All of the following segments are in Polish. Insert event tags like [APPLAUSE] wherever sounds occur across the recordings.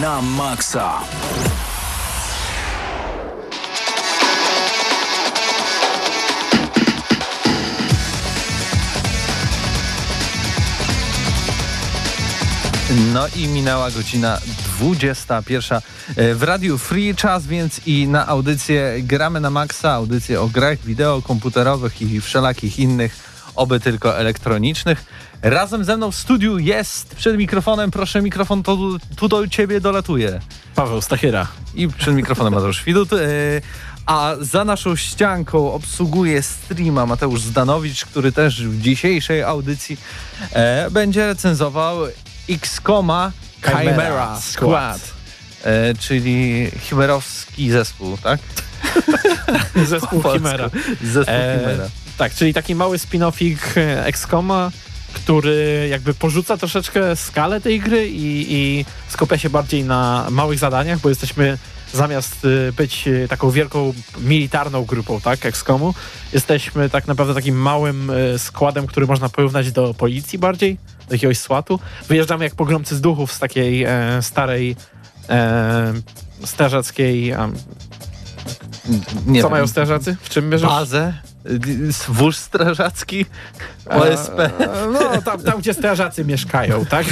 Na maksa. No i minęła godzina 21 e, w Radiu Free czas, więc i na audycję Gramy na Maxa, audycję o grach wideo, komputerowych i wszelakich innych, oby tylko elektronicznych. Razem ze mną w studiu jest przed mikrofonem, proszę mikrofon to tu do ciebie dolatuje. Paweł Stachyra. I przed mikrofonem Mateusz Widut. E, a za naszą ścianką obsługuje streama Mateusz Zdanowicz, który też w dzisiejszej audycji e, będzie recenzował X-Koma Chimera, Chimera Squad, e, czyli chimerowski zespół, tak? [LAUGHS] Zespół. Chimera. Zespół E, Chimera. Tak, czyli taki mały spin-offik e, XCOMa, który jakby porzuca troszeczkę skalę tej gry i, i skupia się bardziej na małych zadaniach, bo jesteśmy zamiast y, być y, taką wielką militarną grupą, tak, XCOMu, jesteśmy tak naprawdę takim małym składem, który można porównać do policji bardziej, do jakiegoś SWAT-u. Wyjeżdżamy jak pogromcy z duchów z takiej e, starej e, strażackiej... Um, Nie co wiem, mają strażacy? W czym bierzesz? Bazę? Y, Wóz strażacki? OSP? E, No, tam, tam gdzie strażacy mieszkają, tak?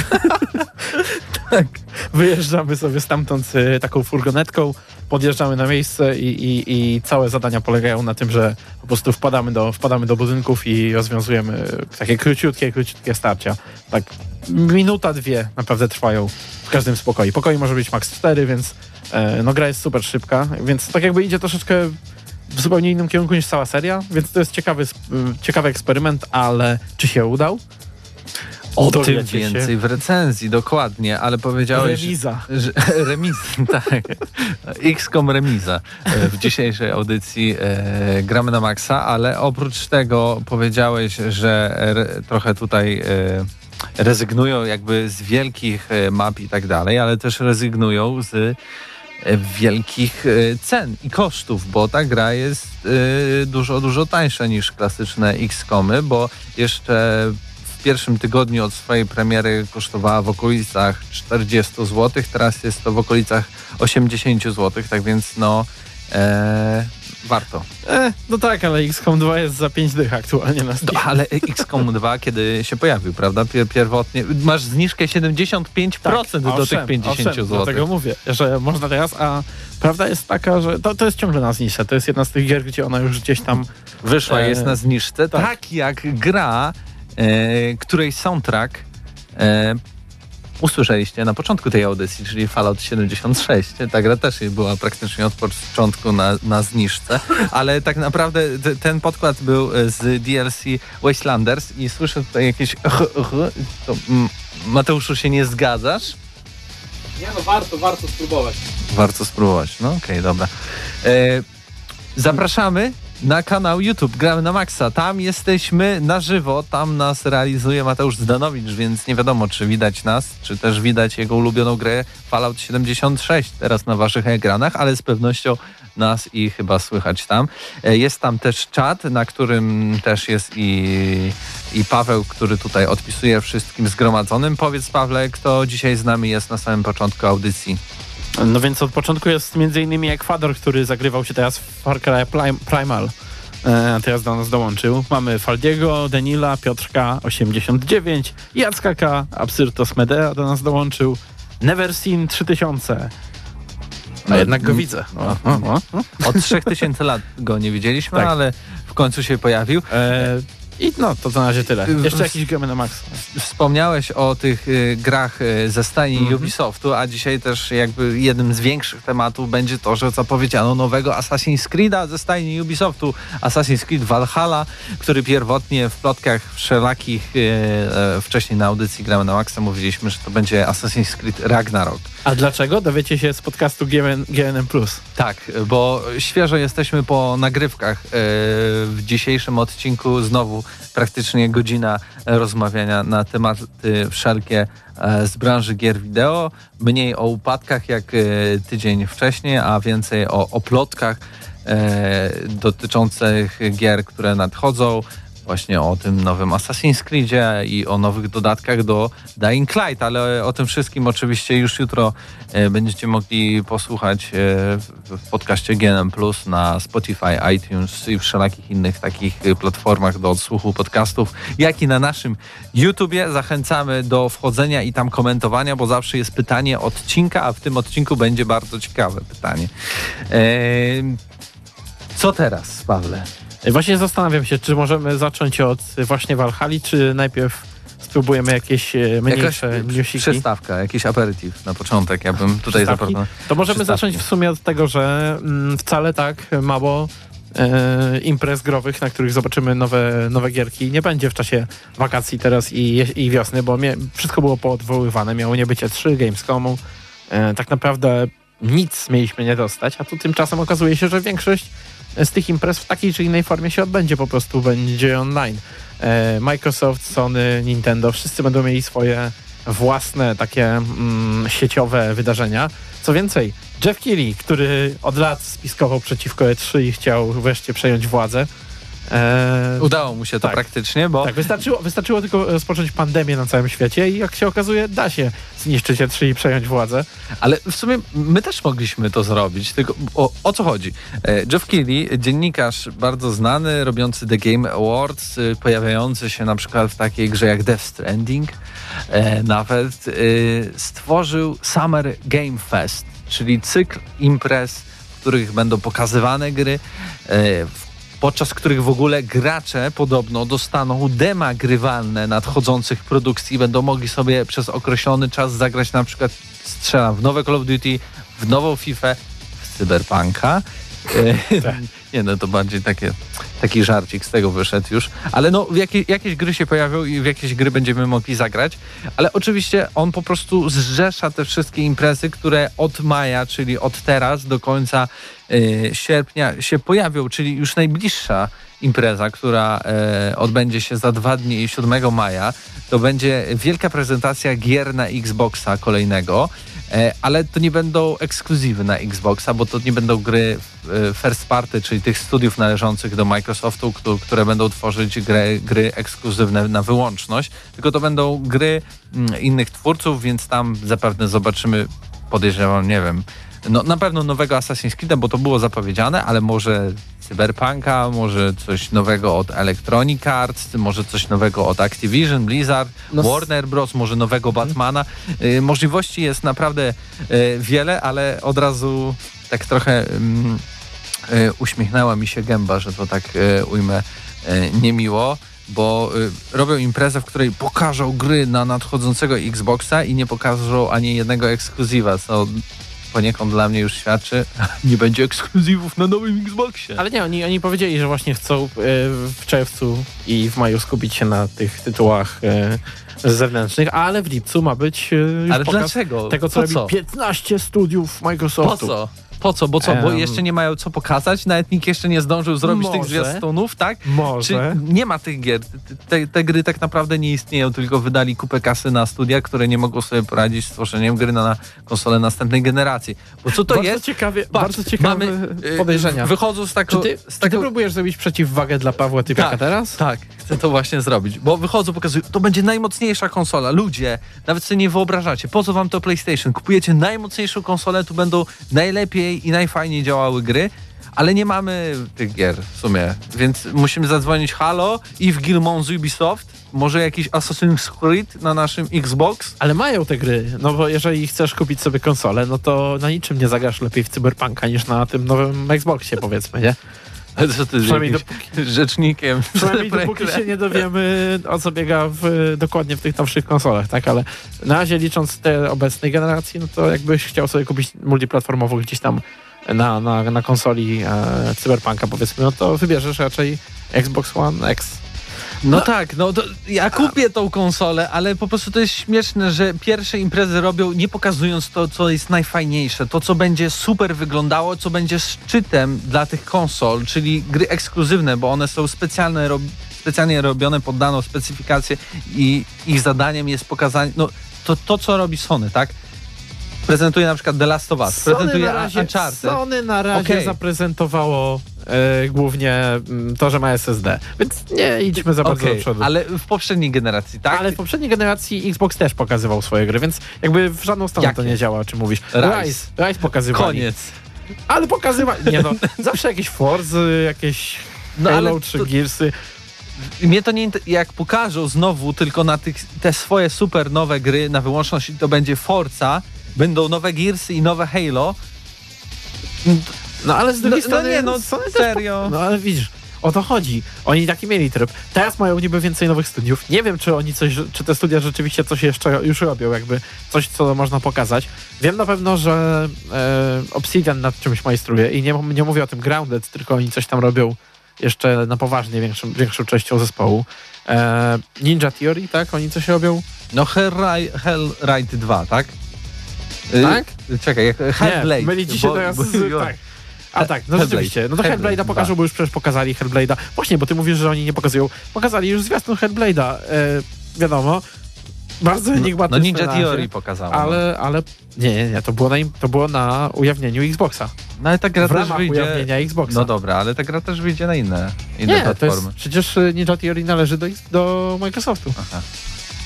[LAUGHS] tak. Wyjeżdżamy sobie stamtąd y, taką furgonetką, podjeżdżamy na miejsce i, i, i całe zadania polegają na tym, że po prostu wpadamy do, wpadamy do budynków i rozwiązujemy takie króciutkie, króciutkie starcia. Tak minuta, dwie naprawdę trwają w każdym z pokoi. Pokoi może być max 4, więc e, no gra jest super szybka, więc tak jakby idzie troszeczkę w zupełnie innym kierunku niż cała seria, więc to jest ciekawy, sp- ciekawy eksperyment, ale czy się udał? O tym Dowiecie się. więcej w recenzji, dokładnie, ale powiedziałeś... Remiza. Że, [LAUGHS] remiza, [LAUGHS] tak. XCOM remiza e, w dzisiejszej audycji e, gramy na maksa, ale oprócz tego powiedziałeś, że re, trochę tutaj e, rezygnują jakby z wielkich e, map i tak dalej, ale też rezygnują z wielkich e, cen i kosztów, bo ta gra jest e, dużo, dużo tańsza niż klasyczne XCOMy, bo jeszcze w pierwszym tygodniu od swojej premiery kosztowała w okolicach 40 zł, teraz jest to w okolicach 80 zł, tak więc no e, warto. E, no tak, ale XCOM 2 jest za 5 dych aktualnie na Steam. No, ale XCOM 2 kiedy się pojawił, prawda? Pier pierwotnie masz zniżkę 75% do Tak, Owszem, tych 50 owszem, zł. Dlatego mówię, że można teraz, a prawda jest taka, że to, to jest ciągle na zniżce. To jest jedna z tych gier, gdzie ona już gdzieś tam Wyszła, E, jest na zniżce, tak, tak. jak gra, e, której soundtrack e, usłyszeliście na początku tej audycji, czyli Fallout 76. Ta gra też była praktycznie od początku na, na zniżce, ale tak naprawdę ten podkład był e, z DLC Wastelanders i słyszę tutaj jakieś [LAUGHS] to, Mateuszu się nie zgadzasz? Nie no, warto, warto spróbować. Warto spróbować. No okej, dobra. E, zapraszamy na kanał YouTube Gramy na Maxa. Tam jesteśmy na żywo, tam nas realizuje Mateusz Zdanowicz, więc nie wiadomo, czy widać nas, czy też widać jego ulubioną grę Fallout 76 teraz na waszych ekranach, ale z pewnością nas i chyba słychać tam. E, Jest tam też czat, na którym też jest i, i Paweł, który tutaj odpisuje wszystkim zgromadzonym. Powiedz Pawle, kto dzisiaj z nami jest na samym początku audycji. No więc od początku jest m.in. Ekwador, który zagrywał się teraz w Far Cry Prim- Primal. E, a teraz do nas dołączył. Mamy Faldiego, Denila, Piotrka 89, Jacka K, Absyrtos Medea do nas dołączył, Neverseen 3000. A jednak go widzę. O, o, o. Od 3000 lat go nie widzieliśmy, Tak. ale w końcu się pojawił. E, I no, to na razie tyle. Jeszcze jakiś gramy na max. Wspomniałeś o tych y, grach y, ze stajni Mhm. Ubisoftu, a dzisiaj też jakby jednym z większych tematów będzie to, że zapowiedziano nowego Assassin's Creed'a ze stajni Ubisoftu. Assassin's Creed Valhalla, który pierwotnie w plotkach wszelakich y, e, wcześniej na audycji Gramy na Maxa mówiliśmy, że to będzie Assassin's Creed Ragnarok. A dlaczego? Dowiecie się z podcastu GN, GNM+. Tak, bo świeżo jesteśmy po nagrywkach. E, W dzisiejszym odcinku znowu praktycznie godzina rozmawiania na tematy wszelkie e, z branży gier wideo. Mniej o upadkach jak e, tydzień wcześniej, a więcej o, o plotkach e, dotyczących gier, które nadchodzą. Właśnie o tym nowym Assassin's Creedzie i o nowych dodatkach do Dying Light, ale o tym wszystkim oczywiście już jutro e, będziecie mogli posłuchać e, w, podcaście GNM Plus na Spotify, iTunes i wszelakich innych takich e, platformach do odsłuchu podcastów, jak i na naszym YouTubie. Zachęcamy do wchodzenia i tam komentowania, bo zawsze jest pytanie odcinka, a w tym odcinku będzie bardzo ciekawe pytanie. Co teraz, Pawle? Właśnie zastanawiam się, czy możemy zacząć od właśnie Walhali, czy najpierw spróbujemy jakieś e, Jakaś mniejsze newsiki. przystawka, jakiś aperitif na początek, ja bym tutaj zaproponował. To możemy zacząć w sumie od tego, że mm, wcale tak mało e, imprez growych, na których zobaczymy nowe, nowe gierki. Nie będzie w czasie wakacji teraz i, i wiosny, bo wszystko było poodwoływane. Miało nie być E3, Gamescomu. E, tak naprawdę nic mieliśmy nie dostać, a tu tymczasem okazuje się, że większość z tych imprez w takiej czy innej formie się odbędzie, po prostu będzie online. E, Microsoft, Sony, Nintendo, wszyscy będą mieli swoje własne takie mm, sieciowe wydarzenia. Co więcej, Jeff Keighley, który od lat spiskował przeciwko E3 i chciał wreszcie przejąć władzę. E, Udało mu się to Tak. praktycznie, bo tak, wystarczyło, wystarczyło tylko rozpocząć pandemię na całym świecie i jak się okazuje, da się zniszczyć E3 i przejąć władzę. Ale w sumie my też mogliśmy to zrobić, tylko o, o co chodzi? E, Geoff Keighley, dziennikarz bardzo znany, robiący The Game Awards, y, pojawiający się na przykład w takiej grze jak Death Stranding, e, nawet stworzył Summer Game Fest, czyli cykl imprez, w których będą pokazywane gry, e, w podczas których w ogóle gracze podobno dostaną dema grywalne nadchodzących produkcji i będą mogli sobie przez określony czas zagrać na przykład strzelam w nowe Call of Duty, w nową FIFA, w Cyberpunka. [LAUGHS] Tak. Nie no, to bardziej takie taki żarcik z tego wyszedł już. Ale no, jakie, jakieś gry się pojawią i w jakieś gry będziemy mogli zagrać. Ale oczywiście on po prostu zrzesza te wszystkie imprezy, które od maja, czyli od teraz do końca y, sierpnia się pojawią, czyli już najbliższa impreza, która e, odbędzie się za dwa dni 7 maja. To będzie wielka prezentacja gier na Xboxa kolejnego, ale to nie będą ekskluzywy na Xboxa, bo to nie będą gry e, first party, czyli tych studiów należących do Microsoftu, któ- które będą tworzyć gry, gry ekskluzywne na wyłączność, tylko to będą gry mm, innych twórców, więc tam zapewne zobaczymy, podejrzewam, nie wiem, no, na pewno nowego Assassin's Creed'a, bo to było zapowiedziane, ale może Cyberpunka, może coś nowego od Electronic Arts, może coś nowego od Activision, Blizzard, No Warner Bros., może nowego Batmana. Y, możliwości jest naprawdę y, wiele, ale od razu tak trochę mm, y, uśmiechnęła mi się gęba, że to tak ujmę niemiło. Bo y, robią imprezę, w której pokażą gry na nadchodzącego Xboxa i nie pokażą ani jednego ekskluzywa, co poniekąd dla mnie już świadczy, [LAUGHS] nie będzie ekskluzywów na nowym Xboxie. Ale nie, oni, oni powiedzieli, że właśnie chcą e, w czerwcu i w maju skupić się na tych tytułach e, zewnętrznych, ale w lipcu ma być e, Ale dlaczego? tego, co Po robi co? 15 studiów Po Microsoftu. co? Po co? Bo co? Bo jeszcze nie mają co pokazać? Nawet nikt jeszcze nie zdążył zrobić tych Może. zwiastunów, tak? Może. Czy nie ma tych gier? Te, te gry tak naprawdę nie istnieją, tylko wydali kupę kasy na studia, które nie mogą sobie poradzić z tworzeniem gry na, na konsolę następnej generacji. Bo co to bardzo jest? Ciekawie, Patrz, bardzo ciekawe y, podejrzenia. Wychodzą z Czy taką... ty, z czy ty taką próbujesz zrobić przeciwwagę dla Pawła Typiaka Tak. teraz? tak, chcę to właśnie zrobić, bo wychodzą, pokazują, to będzie najmocniejsza konsola. Ludzie, nawet sobie nie wyobrażacie, po co wam to PlayStation? Kupujecie najmocniejszą konsolę, tu będą najlepiej i najfajniej działały gry, ale nie mamy tych gier w sumie, więc musimy zadzwonić Halo i w Gilmon z Ubisoft, może jakiś Assassin's Creed na naszym Xbox. Ale mają te gry, no bo jeżeli chcesz kupić sobie konsolę, no to na niczym nie zagrasz lepiej w Cyberpunka niż na tym nowym Xboxie, powiedzmy, nie? Co ty Przynajmniej jakimś [LAUGHS] rzecznikiem? [LAUGHS] Przynajmniej dopóki się nie dowiemy, o co biega w, dokładnie w tych nowszych konsolach, tak? Ale na razie licząc te obecnej generacji, no to jakbyś chciał sobie kupić multiplatformową gdzieś tam na, na, na konsoli e, Cyberpunka, powiedzmy, no to wybierzesz raczej Xbox One X. No tak, no to ja kupię tą konsolę, ale po prostu to jest śmieszne, że pierwsze imprezy robią nie pokazując to, co jest najfajniejsze, to, co będzie super wyglądało, co będzie szczytem dla tych konsol, czyli gry ekskluzywne, bo one są specjalne, rob, specjalnie robione pod daną specyfikację i ich zadaniem jest pokazanie, no to, to co robi Sony, tak? Prezentuje na przykład The Last of Us, Sony prezentuje na razie, Uncharted. Sony na razie Okej. zaprezentowało e, głównie mm, to, że ma SSD, więc nie idźmy za bardzo Okej, do przodu. ale w poprzedniej generacji, tak? Ale w poprzedniej generacji Xbox też pokazywał swoje gry, więc jakby w żadną stronę to Jakie? nie działa, o czym mówisz. Rise. Rise, Rise pokazywali. Koniec. Ale pokazywali. Nie no, [LAUGHS] zawsze jakieś Forzy, jakieś No, Halo czy to- Gearsy. Mnie to nie, jak pokażą znowu tylko na tych, te swoje super nowe gry na wyłączność i to będzie Forza, będą nowe Gearsy i nowe Halo. No ale z drugiej No- no strony nie, no, Sony też serio. No ale widzisz, o to chodzi. Oni taki mieli tryb. Teraz mają niby więcej nowych studiów. Nie wiem, czy oni coś, czy te studia rzeczywiście coś jeszcze już robią, jakby coś, co można pokazać. Wiem na pewno, że e, Obsidian nad czymś majstruje i nie, nie mówię o tym Grounded, tylko oni coś tam robią jeszcze na poważnie większą, większą częścią zespołu. E, Ninja Theory, tak? Oni coś robią? No Hellri- Hellride 2, tak? Y, Tak? Czekaj, jak Hellblade. Nie, mylicie się bo- teraz bo- z... [LAUGHS] Tak. A tak, no Hellblade. rzeczywiście. No to Hellblade Hellblade'a pokażą, dwa. bo już przecież pokazali Hellblade'a. Właśnie, bo ty mówisz, że oni nie pokazują. Pokazali już zwiastun Hellblade'a. E, wiadomo, bardzo No, enigmatyczny no Ninja Theory pokazała. no. Ale, ale nie, nie, nie, to było na, im- to było na ujawnieniu Xboxa. no ale ta gra W też wyjdzie... ujawnienia Xboxa. No dobra, ale ta gra też wyjdzie na inne, inne nie, to jest, platformy. przecież e, Ninja Theory należy do, do Microsoftu. Aha.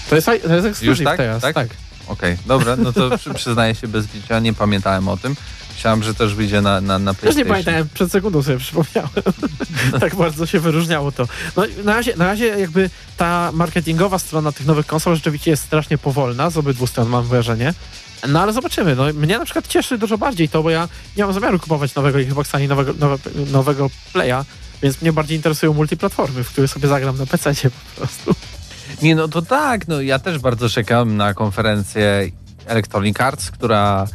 To jest, to jest ekskluzyw tak? teraz. Tak? tak. Okej, dobra, no to przy, przyznaję się bez bicia, nie pamiętałem o tym. Myślałem, że też wyjdzie na, na, na Też nie pamiętałem, przed sekundą sobie przypomniałem. [LAUGHS] tak bardzo się wyróżniało to. No, na, razie, na razie jakby ta marketingowa strona tych nowych konsol rzeczywiście jest strasznie powolna, z obydwu stron mam wrażenie. No ale zobaczymy. No, mnie na przykład cieszy dużo bardziej to, bo ja nie mam zamiaru kupować nowego Xboxa ani nowego, nowe, nowego Playa, więc mnie bardziej interesują multiplatformy, w które sobie zagram na PC po prostu. Nie, no to tak, no ja też bardzo czekam na konferencję Electronic Arts, która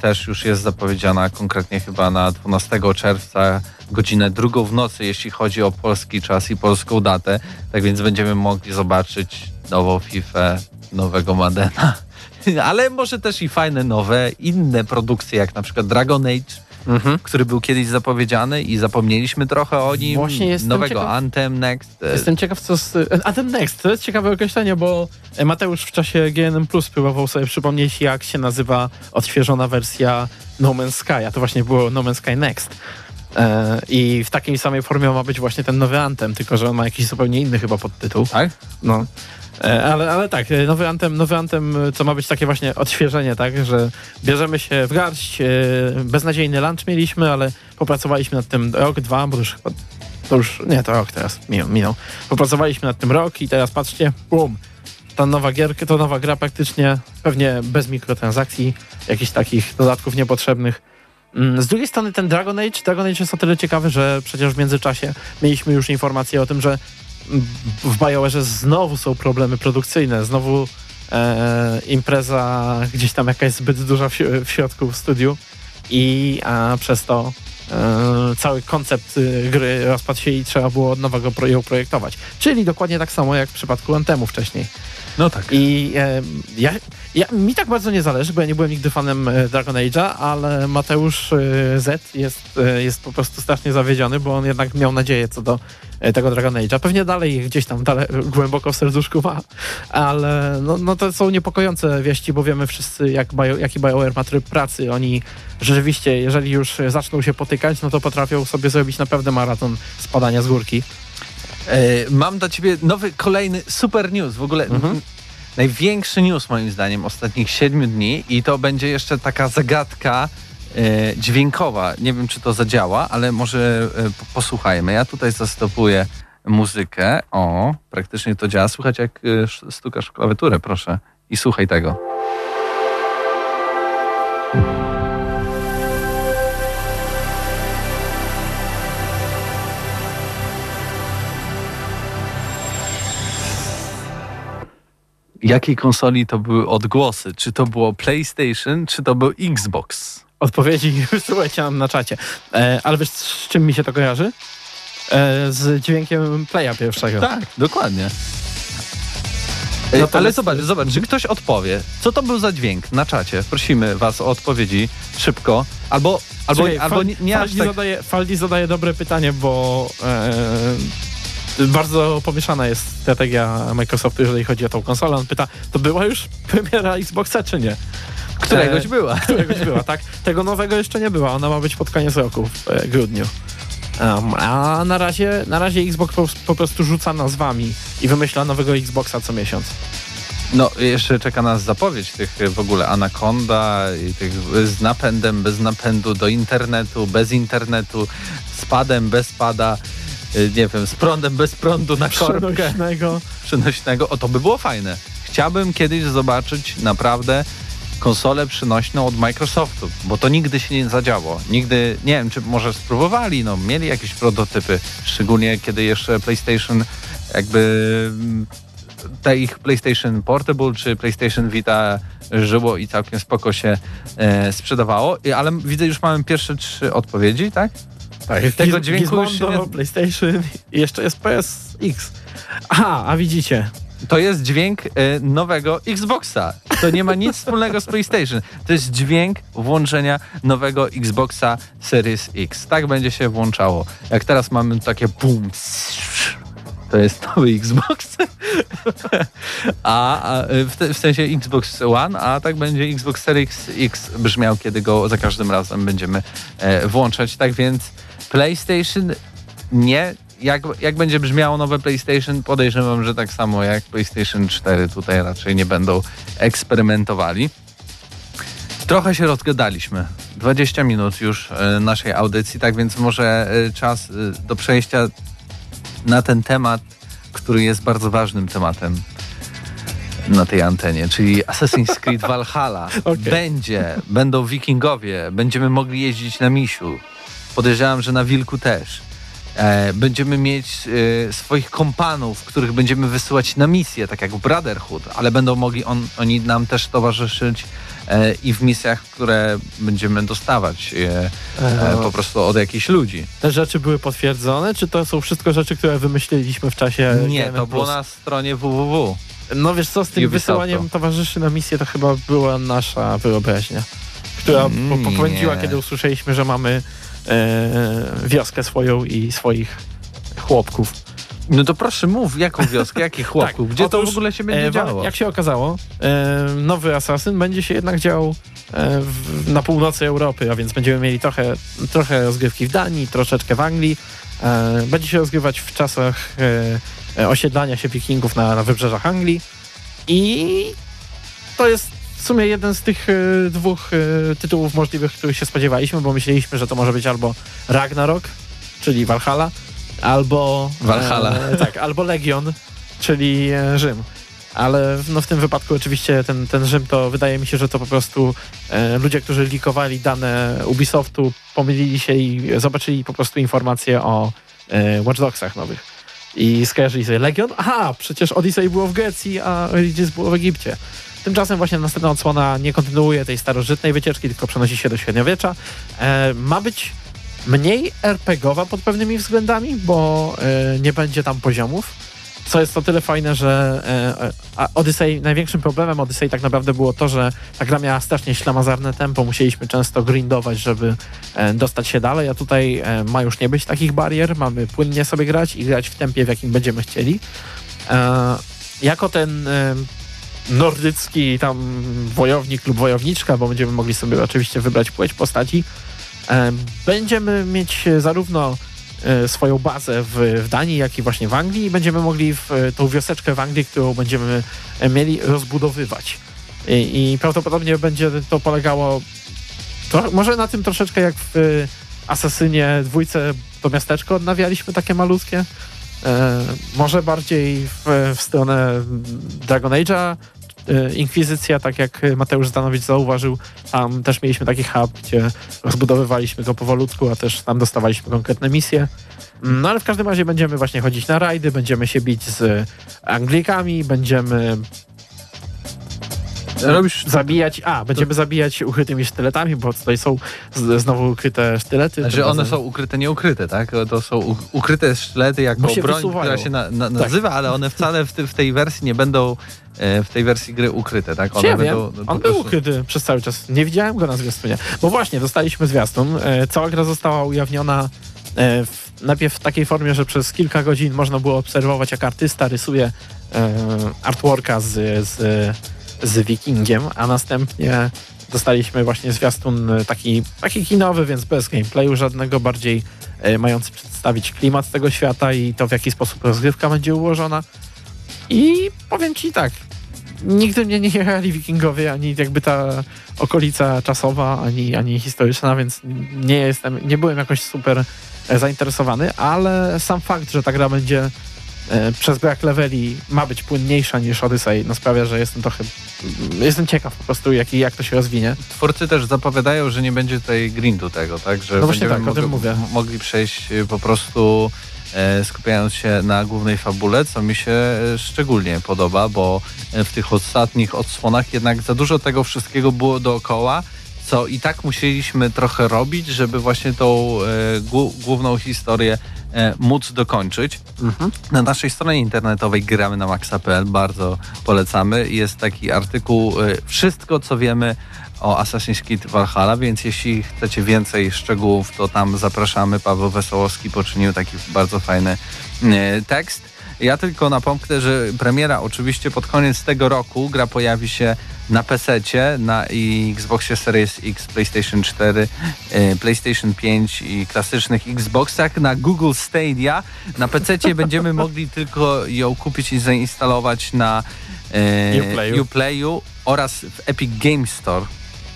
też już jest zapowiedziana konkretnie chyba na 12 czerwca godzinę drugą w nocy, jeśli chodzi o polski czas i polską datę. Tak więc będziemy mogli zobaczyć nową FIFA, nowego Madena. [LAUGHS] Ale może też i fajne nowe, inne produkcje, jak na przykład Dragon Age, Mhm. który był kiedyś zapowiedziany i zapomnieliśmy trochę o nim. Właśnie Nowego ciekaw- Anthem Next. E, Jestem ciekaw, co z... A ten Next, to jest ciekawe określenie, bo Mateusz w czasie GNM Plus próbował sobie przypomnieć, jak się nazywa odświeżona wersja No Man's Sky, a to właśnie było No Man's Sky Next. E, I w takiej samej formie ma być właśnie ten nowy Anthem, tylko że on ma jakiś zupełnie inny chyba podtytuł. Tak? No. E, Ale, ale tak, e, nowy Anthem, nowy Anthem to ma być takie właśnie odświeżenie, tak, że bierzemy się w garść, beznadziejny lunch mieliśmy, ale popracowaliśmy nad tym rok, dwa, bo już chyba, to już, nie, to rok teraz minął, minął. Popracowaliśmy nad tym rok i teraz patrzcie, bum, ta nowa gierka, to nowa gra praktycznie, pewnie bez mikrotransakcji, jakichś takich dodatków niepotrzebnych. Mm, Z drugiej strony ten Dragon Age, Dragon Age jest o tyle ciekawy, że przecież w międzyczasie mieliśmy już informację o tym, że w BioWare'ze znowu są problemy produkcyjne, znowu e, impreza gdzieś tam jakaś zbyt duża w, w środku w studiu i a, przez to e, cały koncept y, gry rozpadł się i trzeba było od nowego ją projektować. Czyli dokładnie tak samo jak w przypadku Antemu wcześniej. No tak. I e, ja, ja, mi tak bardzo nie zależy, bo ja nie byłem nigdy fanem e, Dragon Age'a, ale Mateusz e, Z jest, e, jest po prostu strasznie zawiedziony, bo on jednak miał nadzieję co do tego Dragon Age'a. Pewnie dalej gdzieś tam dalej, głęboko w serduszku ma, ale no, no to są niepokojące wieści, bo wiemy wszyscy, jak Bio, jaki BioWare ma tryb pracy. Oni rzeczywiście, jeżeli już zaczną się potykać, no to potrafią sobie zrobić naprawdę maraton spadania z górki. E, mam dla ciebie nowy, kolejny super news. W ogóle Mhm. największy news moim zdaniem ostatnich siedmiu dni i to będzie jeszcze taka zagadka e, dźwiękowa. Nie wiem, czy to zadziała, ale może e, po- posłuchajmy. Ja tutaj zastopuję muzykę. O, praktycznie to działa. Słuchać jak sz- stukasz w klawiaturę, proszę. I słuchaj tego. Jakiej konsoli to były odgłosy? Czy to było PlayStation, czy to był Xbox? Odpowiedzi wysyłajcie nam na czacie. E, ale wiesz, z czym mi się to kojarzy? E, z dźwiękiem playa pierwszego. Tak, dokładnie. No to ale jest- zobacz, zobacz, czy ktoś odpowie, co to był za dźwięk na czacie. Prosimy was o odpowiedzi szybko. Albo, albo, albo nie, nie aż Faldi, tak. zadaje, Faldi zadaje dobre pytanie, bo e, bardzo pomieszana jest strategia Microsoftu, jeżeli chodzi o tą konsolę. On pyta, to była już premiera Xboxa, czy nie? Któregoś E, była. Któregoś była, tak? Tego nowego jeszcze nie była. Ona ma być pod koniec roku, w e, grudniu. Um, a na razie, na razie Xbox po, po prostu rzuca nazwami i wymyśla nowego Xboxa co miesiąc. No, jeszcze czeka nas zapowiedź tych y, w ogóle Anaconda i tych z napędem, bez napędu do internetu, bez internetu, z padem, bez pada, nie wiem, z prądem, bez prądu na korbkę. Przenośnego. przenośnego. O, to by było fajne. Chciałbym kiedyś zobaczyć naprawdę konsolę przenośną od Microsoftu, bo to nigdy się nie zadziało. Nigdy, nie wiem, czy może spróbowali, no, mieli jakieś prototypy, szczególnie kiedy jeszcze PlayStation jakby mm, te ich PlayStation Portable czy PlayStation Vita żyło i całkiem spoko się e, sprzedawało. Ale widzę, już mamy pierwsze trzy odpowiedzi, tak? Tak, Tego dźwięku Gizmondo, nie- PlayStation i jeszcze jest PSX. Aha, a widzicie. To jest dźwięk e, nowego Xboxa. To nie ma nic wspólnego z PlayStation. To jest dźwięk włączenia nowego Xboxa Series X. Tak będzie się włączało. Jak teraz mamy takie boom. To jest nowy Xbox. A, a w, te, w sensie Xbox One, a tak będzie Xbox Series X brzmiał, kiedy go za każdym razem będziemy e, włączać. Tak więc PlayStation nie. Jak, jak będzie brzmiało nowe PlayStation, podejrzewam, że tak samo jak PlayStation 4 tutaj raczej nie będą eksperymentowali. Trochę się rozgadaliśmy. 20 minut już e, naszej audycji, tak więc może e, czas e, do przejścia na ten temat, który jest bardzo ważnym tematem na tej antenie, czyli Assassin's Creed [LAUGHS] Valhalla. Okej. Będzie, będą wikingowie, będziemy mogli jeździć na misiu. Podejrzewam, że na wilku też. E, będziemy mieć e, swoich kompanów, których będziemy wysyłać na misje, tak jak w Brotherhood, ale będą mogli on, oni nam też towarzyszyć e, i w misjach, które będziemy dostawać e, e, po prostu od jakichś ludzi. Te rzeczy były potwierdzone, czy to są wszystko rzeczy, które wymyśliliśmy w czasie Nie, GNM+? to było na stronie www. No wiesz co, z tym Ubisoftu. wysyłaniem towarzyszy na misję to chyba była nasza wyobraźnia, która Mm, po, popędziła, nie. kiedy usłyszeliśmy, że mamy e, wioskę swoją i swoich chłopków. No to proszę mów, jaką wioskę, jakich [LAUGHS] chłopków, Tak, gdzie to otóż, w ogóle się będzie E, działo? Jak się okazało, e, nowy Assassin będzie się jednak działał e, w, na północy Europy, a więc będziemy mieli trochę, trochę rozgrywki w Danii, troszeczkę w Anglii. E, będzie się rozgrywać w czasach e, e, osiedlania się wikingów na, na wybrzeżach Anglii i to jest sumie jeden z tych e, dwóch e, tytułów możliwych, których się spodziewaliśmy, bo myśleliśmy, że to może być albo Ragnarok, czyli Valhalla, albo Valhalla. E, [LAUGHS] tak, albo Legion, czyli e, Rzym. Ale w- no, w tym wypadku oczywiście ten, ten Rzym to wydaje mi się, że to po prostu e, ludzie, którzy likowali dane Ubisoftu, pomylili się i zobaczyli po prostu informacje o e, Watch Dogsach nowych. I skojarzyli sobie Legion? Aha, przecież Odyssey było w Grecji, a Origins było w Egipcie. Tymczasem właśnie następna odsłona nie kontynuuje tej starożytnej wycieczki, tylko przenosi się do średniowiecza. E, ma być mniej RPGowa pod pewnymi względami, bo e, nie będzie tam poziomów. Co jest o tyle fajne, że e, Odyssey, największym problemem Odyssey tak naprawdę było to, że ta gra miała strasznie ślamazarne tempo, musieliśmy często grindować, żeby e, dostać się dalej, a tutaj e, ma już nie być takich barier, mamy płynnie sobie grać i grać w tempie, w jakim będziemy chcieli. E, jako ten e, nordycki tam wojownik lub wojowniczka, bo będziemy mogli sobie oczywiście wybrać płeć postaci, Będziemy mieć zarówno e, swoją bazę w, w Danii, jak i właśnie w Anglii i będziemy mogli w, tą wioseczkę w Anglii, którą będziemy e, mieli, rozbudowywać. I, i prawdopodobnie będzie to polegało to, może na tym troszeczkę jak w e, Asasynie dwójce to miasteczko odnawialiśmy takie malutkie. E, może bardziej w, w stronę Dragon Age'a, Inkwizycja, tak jak Mateusz Zdanowicz zauważył, tam też mieliśmy taki hub, gdzie rozbudowywaliśmy go powolutku, a też tam dostawaliśmy konkretne misje. No ale w każdym razie będziemy właśnie chodzić na rajdy, będziemy się bić z Anglikami, będziemy Robisz zabijać, a, będziemy zabijać ukrytymi sztyletami, bo tutaj są z, znowu ukryte sztylety. Znaczy one są ukryte, nieukryte, tak? To są ukryte sztylety jako broń, wysuwają. która się na, na, Tak. nazywa, ale one wcale w, ty, w tej wersji nie będą e, w tej wersji gry ukryte, tak? One ja będą on był prostu- ukryty przez cały czas. Nie widziałem go na zwiastunie. Bo właśnie, dostaliśmy zwiastun. E, Cała gra została ujawniona e, w, najpierw w takiej formie, że przez kilka godzin można było obserwować, jak artysta rysuje e, artworka z, z, z wikingiem, a następnie dostaliśmy właśnie zwiastun e, taki, taki kinowy, więc bez gameplayu żadnego, bardziej e, mający przedstawić klimat tego świata i to, w jaki sposób rozgrywka będzie ułożona. I powiem ci tak, nigdy mnie nie jechali wikingowie, ani jakby ta okolica czasowa, ani, ani historyczna, więc nie jestem, nie byłem jakoś super e, zainteresowany, ale sam fakt, że ta gra będzie przez brak leveli ma być płynniejsza niż Odyssey, no sprawia, że jestem trochę jestem ciekaw po prostu jak, jak to się rozwinie. Twórcy też zapowiadają, że nie będzie tutaj grindu tego, tak? Że No właśnie tak, o tym mogli- mówię. mogli przejść e, po prostu e, skupiając się na głównej fabule, co mi się e, szczególnie podoba, bo e, w tych ostatnich odsłonach jednak za dużo tego wszystkiego było dookoła, co i tak musieliśmy trochę robić, żeby właśnie tą e, główną historię e, móc dokończyć. Na naszej stronie internetowej gramy na maxa.pl, bardzo polecamy. Jest taki artykuł y, Wszystko, co wiemy o Assassin's Creed Valhalla, więc jeśli chcecie więcej szczegółów, to tam zapraszamy. Paweł Wesołowski poczynił taki bardzo fajny y, tekst. Ja tylko napomknę, że premiera oczywiście pod koniec tego roku. Gra pojawi się na PC, na Xboxie Series X, PlayStation 4, y, PlayStation 5 i klasycznych Xboxach, na Google Stadia. Na PC [LAUGHS] będziemy mogli tylko ją kupić i zainstalować na y, Uplayu. Uplayu oraz w Epic Games Store.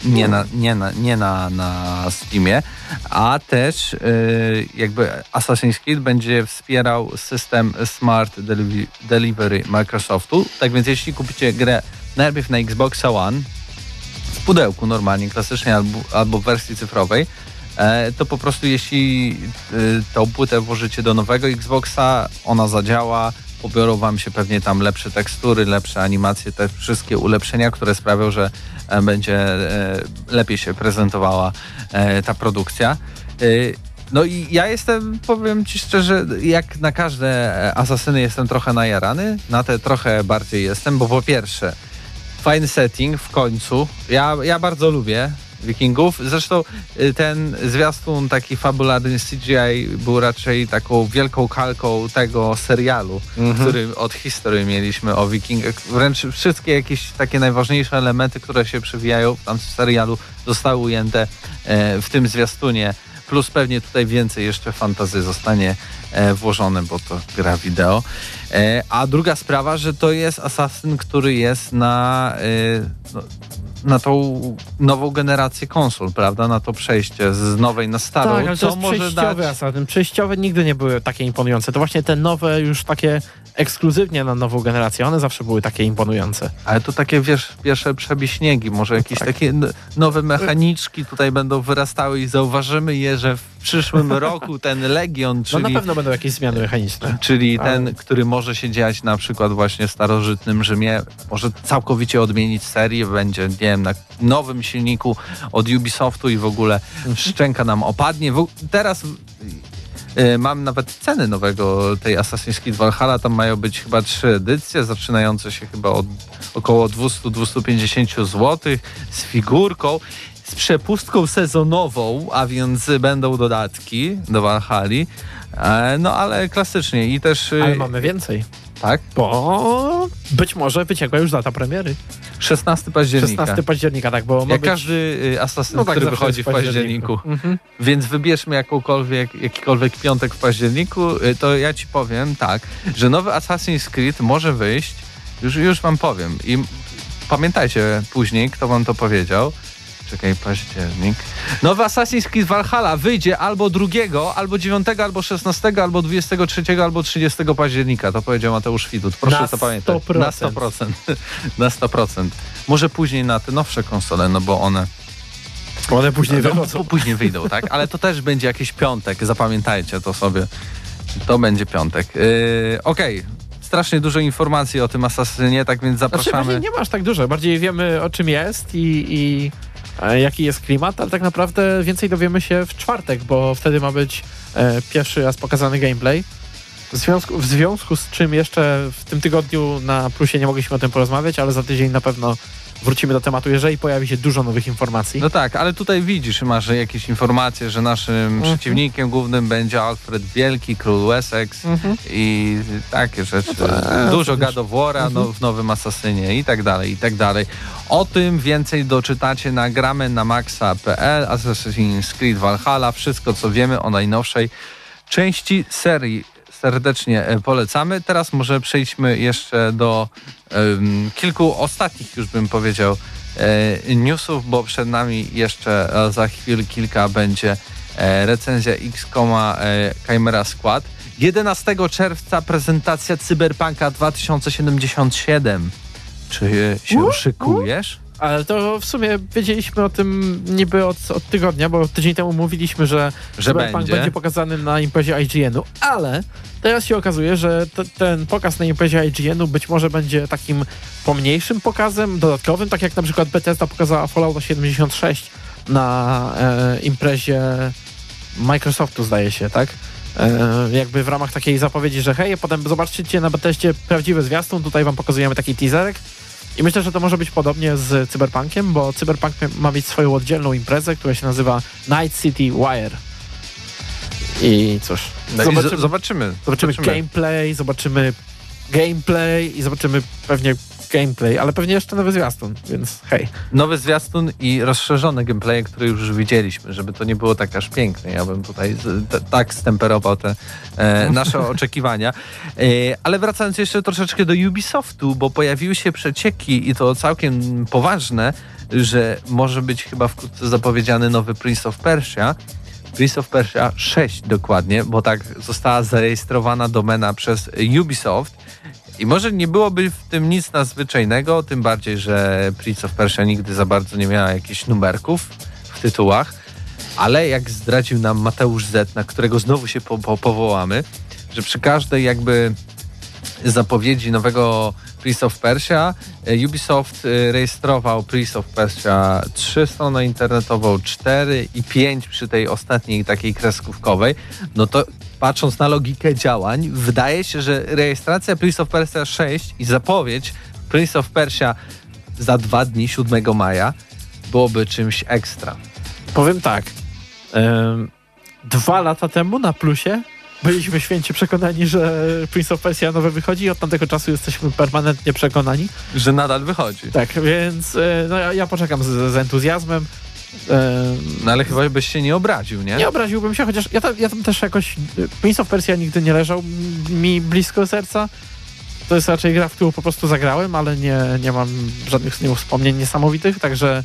Nie na, nie, na, nie na, na Steamie, a też y, jakby Assassin's Creed będzie wspierał system Smart Delivery Microsoftu. Tak więc jeśli kupicie grę najpierw na Xboxa One w pudełku normalnie, klasycznie albo, albo w wersji cyfrowej, e, to po prostu jeśli y, tą płytę włożycie do nowego Xboxa, ona zadziała, pobiorą wam się pewnie tam lepsze tekstury, lepsze animacje, te wszystkie ulepszenia, które sprawią, że e, będzie e, lepiej się prezentowała e, ta produkcja. E, no i ja jestem, powiem ci szczerze, jak na każde e, asasyny jestem trochę najarany, na te trochę bardziej jestem, bo po pierwsze fajny setting w końcu. Ja, ja bardzo lubię Wikingów. Zresztą y, ten zwiastun taki fabularny CGI był raczej taką wielką kalką tego serialu, który od historii mieliśmy o Wikingach. Wręcz wszystkie jakieś takie najważniejsze elementy, które się przewijają w tamtym serialu zostały ujęte e, w tym zwiastunie. Plus pewnie tutaj więcej jeszcze fantazy zostanie e, włożone, bo to gra wideo. E, a druga sprawa, że to jest asasyn, który jest na, e, no, na tą nową generację konsol, prawda? Na to przejście z nowej na starą. Tak, ale to co jest może przejściowy dać... Assassin. Przejściowe nigdy nie były takie imponujące. To właśnie te nowe, już takie ekskluzywnie na nową generację, one zawsze były takie imponujące. Ale to takie, wiesz, pierwsze przebiśniegi, może jakieś takie n- nowe mechaniczki tutaj będą wyrastały i zauważymy je, że w przyszłym [LAUGHS] roku ten Legion, No czyli na pewno będą jakieś zmiany mechaniczne. Czyli Ale- ten, który może się dziać na przykład właśnie w starożytnym Rzymie, może całkowicie odmienić serię, będzie, nie wiem, na nowym silniku od Ubisoftu i w ogóle szczęka nam opadnie. Teraz mam nawet ceny nowego tej Assassin's Creed Valhalla, tam mają być chyba trzy edycje, zaczynające się chyba od około 200-250 zł z figurką. Z przepustką sezonową, a więc będą dodatki do Valhalla. E, No ale klasycznie i też. y, Ale mamy więcej, Tak? bo być może wyciekła już data premiery. 16 października. 16 października, tak, bo Jak być... każdy y, Assassin, No tak, który wychodzi w październiku. Mhm. Więc wybierzmy jakąkolwiek, jakikolwiek piątek w październiku, y, to ja ci powiem tak, że nowy Assassin's Creed może wyjść, już, już wam powiem. I pamiętajcie później, kto wam to powiedział. Czekaj, październik. Nowy Assassin's Creed Valhalla wyjdzie albo 2, albo 9, albo 16, albo 23, albo 30 października. To powiedział Mateusz Widut. Proszę Na to pamiętać. 100%. Na 100%. [LAUGHS] na 100%. Może później na te nowsze konsole, no bo one One później no, wychodzą. po- Później wyjdą, tak? Ale to też będzie jakiś piątek, zapamiętajcie to sobie. To będzie piątek. Yy, Okej, strasznie dużo informacji o tym asasynie, tak więc Znaczy, zapraszamy. właśnie nie masz tak dużo. Bardziej wiemy o czym jest i, i jaki jest klimat, ale tak naprawdę więcej dowiemy się w czwartek, bo wtedy ma być e, pierwszy raz pokazany gameplay. W związku, w związku z czym jeszcze w tym tygodniu na plusie nie mogliśmy o tym porozmawiać, ale za tydzień na pewno wrócimy do tematu, jeżeli pojawi się dużo nowych informacji. No tak, ale tutaj widzisz, masz jakieś informacje, że naszym Mhm. przeciwnikiem głównym będzie Alfred Wielki, król Wessex Mhm. i takie rzeczy. No tak, Dużo of War'a no, w nowym Asasynie i tak dalej, i tak dalej. O tym więcej doczytacie na gramy na maxa.pl, Assassin's Creed Valhalla, wszystko co wiemy o najnowszej części serii serdecznie e, polecamy. Teraz może przejdźmy jeszcze do em, kilku ostatnich, już bym powiedział, e, newsów, bo przed nami jeszcze e, za chwil kilka będzie recenzja e, Chimera Squad. 11 czerwca prezentacja Cyberpunka 2077. Czy się szykujesz? Ale to w sumie wiedzieliśmy o tym niby od, od tygodnia, bo tydzień temu mówiliśmy, że, Że Cyberpunk będzie. będzie pokazany na imprezie IGN-u, ale teraz się okazuje, że te, ten pokaz na imprezie IGN-u być może będzie takim pomniejszym pokazem, dodatkowym, tak jak na przykład Bethesda pokazała Fallout 76 na e, imprezie Microsoftu, zdaje się, tak? E, jakby w ramach takiej zapowiedzi, że hej, potem zobaczycie na Bethesdzie prawdziwy zwiastun, tutaj wam pokazujemy taki teaserek, i myślę, że to może być podobnie z Cyberpunkiem, bo Cyberpunk ma mieć swoją oddzielną imprezę, która się nazywa Night City Wire. I cóż, No i zobaczymy, z- zobaczymy. zobaczymy gameplay, zobaczymy gameplay i zobaczymy pewnie gameplay, ale pewnie jeszcze nowy zwiastun, więc hej. Nowy zwiastun i rozszerzone gameplaye, które już widzieliśmy, żeby to nie było tak aż piękne. Ja bym tutaj tak stemperował te e, nasze [LAUGHS] oczekiwania. E, ale wracając jeszcze troszeczkę do Ubisoftu, bo pojawiły się przecieki i to całkiem poważne, że może być chyba wkrótce zapowiedziany nowy Prince of Persia. Prince of Persia 6 dokładnie, bo tak została zarejestrowana domena przez Ubisoft. I może nie byłoby w tym nic nadzwyczajnego, tym bardziej, że Prince of Persia nigdy za bardzo nie miała jakichś numerków w tytułach. Ale jak zdradził nam Mateusz Z, na którego znowu się po, po, powołamy, że przy każdej jakby zapowiedzi nowego Prince of Persia e, Ubisoft e, rejestrował Prince of Persia 3 stronę internetową, 4 i 5 przy tej ostatniej takiej kreskówkowej, no to patrząc na logikę działań, wydaje się, że rejestracja Prince of Persia 6 i zapowiedź Prince of Persia za dwa dni, 7 maja, byłoby czymś ekstra. Powiem tak. em, dwa lata temu na plusie byliśmy święcie przekonani, że Prince of Persia nowe wychodzi i od tamtego czasu jesteśmy permanentnie przekonani. Że nadal wychodzi. Tak, więc e, no, ja, ja poczekam z, z entuzjazmem. No ale chyba byś się nie obraził, nie? Nie obraziłbym się, chociaż ja tam, ja tam też jakoś. Prince of Persia nigdy nie leżał mi blisko serca. To jest raczej gra, w którą po prostu zagrałem, ale nie, nie mam żadnych z nią wspomnień niesamowitych, także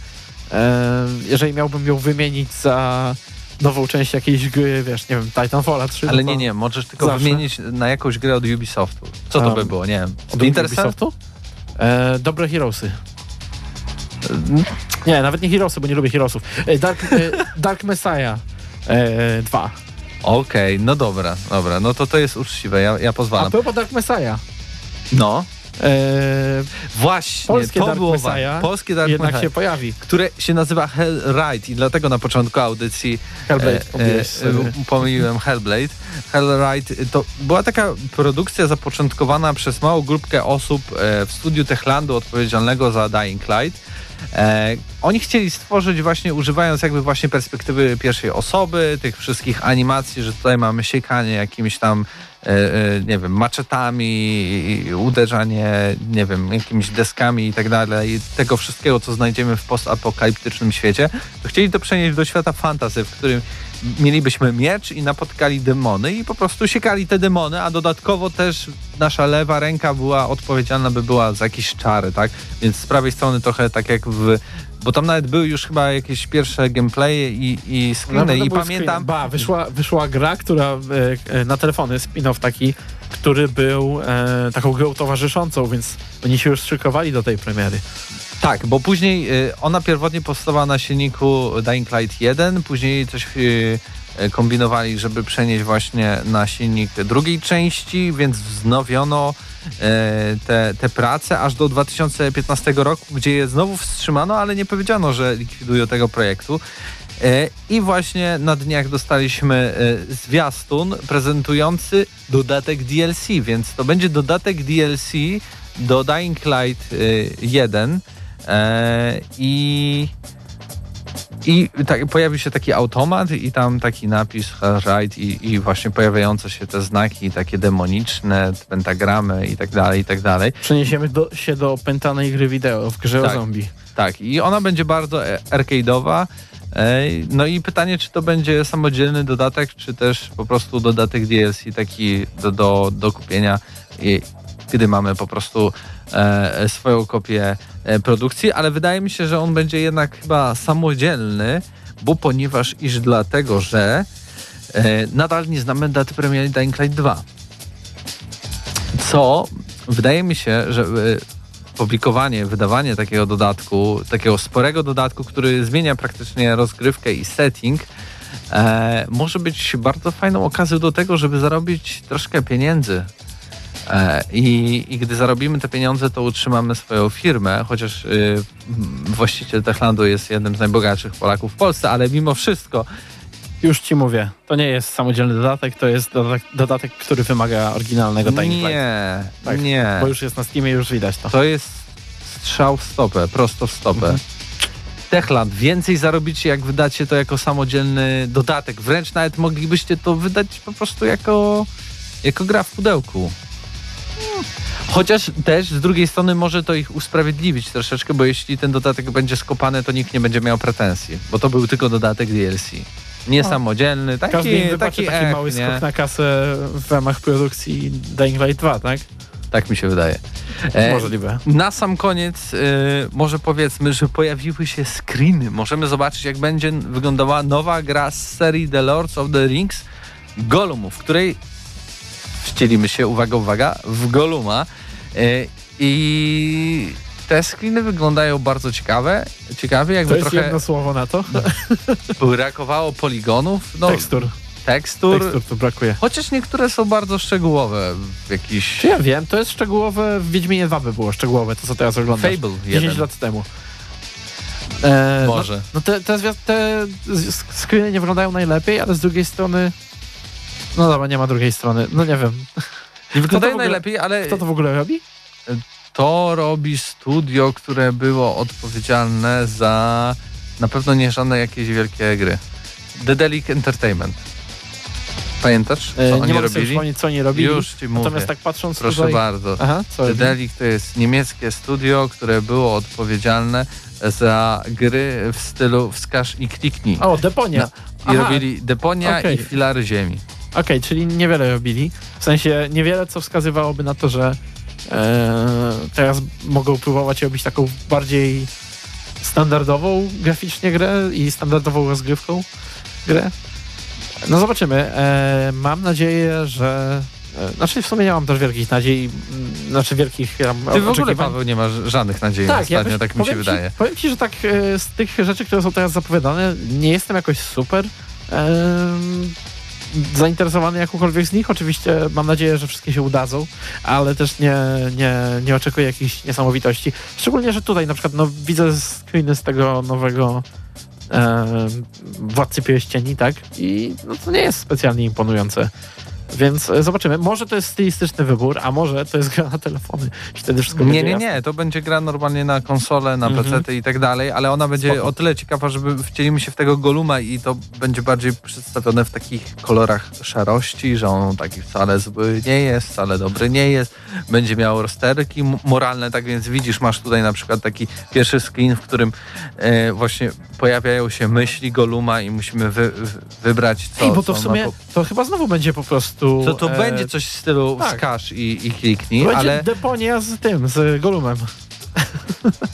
e, jeżeli miałbym ją wymienić za nową część jakiejś gry, wiesz, nie wiem, Titanfalla 3. Ale no nie, to nie, możesz tylko Zawsze. wymienić na jakąś grę od Ubisoftu. Co to Um, by było? Nie wiem. Od Cell? Ubisoftu? E, dobre Heroesy. Nie, nawet nie Heroesy, bo nie lubię Heroesów. E, Dark, e, Dark Messiah e, 2. Okej, no dobra, dobra, no to to jest uczciwe, ja, ja A pozwalam. propos Dark Messiah. No, E, właśnie, Polskie to Dark było Messiah. Polskie Dark jednak Messiah, się pojawi. które się nazywa Hellride i dlatego na początku audycji Hellblade, e, e, pomyliłem Hellblade. Hellride to była taka produkcja zapoczątkowana przez małą grupkę osób e, w studiu Techlandu odpowiedzialnego za Dying Light. E, oni chcieli stworzyć właśnie, używając jakby właśnie perspektywy pierwszej osoby, tych wszystkich animacji, że tutaj mamy siekanie jakimiś tam, nie wiem, maczetami, uderzanie, nie wiem, jakimiś deskami i tak dalej, tego wszystkiego, co znajdziemy w postapokaliptycznym świecie, to chcieli to przenieść do świata fantasy, w którym mielibyśmy miecz i napotkali demony i po prostu siekali te demony, a dodatkowo też nasza lewa ręka była odpowiedzialna, by była za jakieś czary, tak? Więc z prawej strony trochę tak jak w... Bo tam nawet były już chyba jakieś pierwsze gameplaye i, i screeny pewno i pamiętam... Ba, wyszła, wyszła gra, która e, e, na telefony, spin-off taki, który był e, taką grą towarzyszącą, więc oni się już szykowali do tej premiery. Tak, bo później y, ona pierwotnie powstała na silniku Dying Light 1, później coś y, y, kombinowali, żeby przenieść właśnie na silnik drugiej części, więc wznowiono te, te prace aż do 2015 roku, gdzie je znowu wstrzymano, ale nie powiedziano, że likwidują tego projektu. Y, I właśnie na dniach dostaliśmy y, zwiastun prezentujący dodatek DLC, więc to będzie dodatek DLC do Dying Light y, 1 e, i i tak, pojawił się taki automat i tam taki napis right i, i właśnie pojawiające się te znaki takie demoniczne, pentagramy i tak dalej, i tak dalej. Przeniesiemy do, się do opętanej gry wideo w grze Tak. o zombie. Tak, i ona będzie bardzo e- arcade'owa. E, No i pytanie, czy to będzie samodzielny dodatek, czy też po prostu dodatek DLC taki do, do, do kupienia, i, gdy mamy po prostu e, swoją kopię e, produkcji, ale wydaje mi się, że on będzie jednak chyba samodzielny, bo ponieważ iż dlatego, że e, nadal nie znamy daty premiery Dying Light 2. Co wydaje mi się, że e, publikowanie, wydawanie takiego dodatku, takiego sporego dodatku, który zmienia praktycznie rozgrywkę i setting, e, może być bardzo fajną okazją do tego, żeby zarobić troszkę pieniędzy. E, i, I gdy zarobimy te pieniądze, to utrzymamy swoją firmę, chociaż y, właściciel Techlandu jest jednym z najbogatszych Polaków w Polsce, ale mimo wszystko Już ci mówię, to nie jest samodzielny dodatek, to jest dodatek, dodatek który wymaga oryginalnego Light. nie, Tak, nie. Bo już jest na Steamie, już widać to. To jest strzał w stopę, prosto w stopę. Mhm. Techland, więcej zarobicie, jak wydacie to jako samodzielny dodatek. Wręcz nawet moglibyście to wydać po prostu jako, jako gra w pudełku. Chociaż też z drugiej strony może to ich usprawiedliwić troszeczkę, bo jeśli ten dodatek będzie skopany, to nikt nie będzie miał pretensji, bo to był tylko dodatek DLC. Nie No. samodzielny, taki, Każdy im taki, taki ech, mały skok na kasę w ramach produkcji Dying Light 2, tak? Tak mi się wydaje. E, Możliwe. Na sam koniec y, może powiedzmy, że pojawiły się screeny. Możemy zobaczyć, jak będzie wyglądała nowa gra z serii The Lords of the Rings Gollum, w której wcielimy się, uwaga, uwaga, w Goluma. Y, I te screeny wyglądają bardzo ciekawe, ciekawie, jakby To jest trochę jedno słowo na to. [LAUGHS] brakowało poligonów, no, Tekstur. tekstur, Tekstur tu brakuje. chociaż niektóre są bardzo szczegółowe jakiś... Czy ja wiem, to jest szczegółowe, w Wiedźminie 2 by było szczegółowe, to co teraz oglądasz. Fable 10 jeden. lat temu. E, Może. No, no te, te, te screeny nie wyglądają najlepiej, ale z drugiej strony... No dobra, nie ma drugiej strony. No nie wiem. [LAUGHS] Nie wyglądają w ogóle- najlepiej, ale Kto to w ogóle robi? to robi studio, które było odpowiedzialne za na pewno nie żadne jakieś wielkie gry. Dedelic Entertainment. Pamiętasz, co E, oni nie mogę robili? przypomnieć, co oni robili. Już ci mówię. Natomiast tak patrząc Proszę tutaj... bardzo. Aha? Dedelic to jest niemieckie studio, które było odpowiedzialne za gry w stylu wskaż i kliknij. O, Deponia. No, Aha, I robili Deponia Okej. i Filary Ziemi. Okej, czyli niewiele robili. W sensie niewiele, co wskazywałoby na to, że e, teraz mogą próbować robić taką bardziej standardową graficznie grę i standardową rozgrywką grę. No zobaczymy. E, mam nadzieję, że... E, znaczy w sumie nie mam też wielkich nadziei, m, znaczy wielkich ja, Ty w ogóle, Paweł, nie masz żadnych nadziei tak, ostatnio, jakoś- tak mi się powiem wydaje. Ci, powiem ci, że tak e, z tych rzeczy, które są teraz zapowiadane, nie jestem jakoś super zainteresowany jakąkolwiek z nich. Oczywiście mam nadzieję, że wszystkie się udadzą, ale też nie, nie, nie oczekuję jakichś niesamowitości. Szczególnie, że tutaj na przykład no, widzę screeny z tego nowego em, Władcy Pierścieni, tak? I no, to nie jest specjalnie imponujące. Więc e, zobaczymy. Może to jest stylistyczny wybór, a może to jest gra na telefony. I wtedy wszystko Nie, nie, jasne. nie, to będzie gra normalnie na konsole, na Mhm. PC i tak dalej, ale ona będzie Spoko. o tyle ciekawa, żeby wcielimy się w tego Goluma i to będzie bardziej przedstawione w takich kolorach szarości, że on taki wcale zły nie jest, wcale dobry nie jest. Będzie miał rozterki moralne, tak więc widzisz, masz tutaj na przykład taki pierwszy screen, w którym e, właśnie pojawiają się myśli Goluma i musimy wy, wy, wybrać co. Ej, bo to w sumie, to chyba znowu będzie po prostu... to, to e, będzie coś w stylu tak. wskaż i, i kliknij, Będzie ale... deponia z tym, z Golumem. [LAUGHS]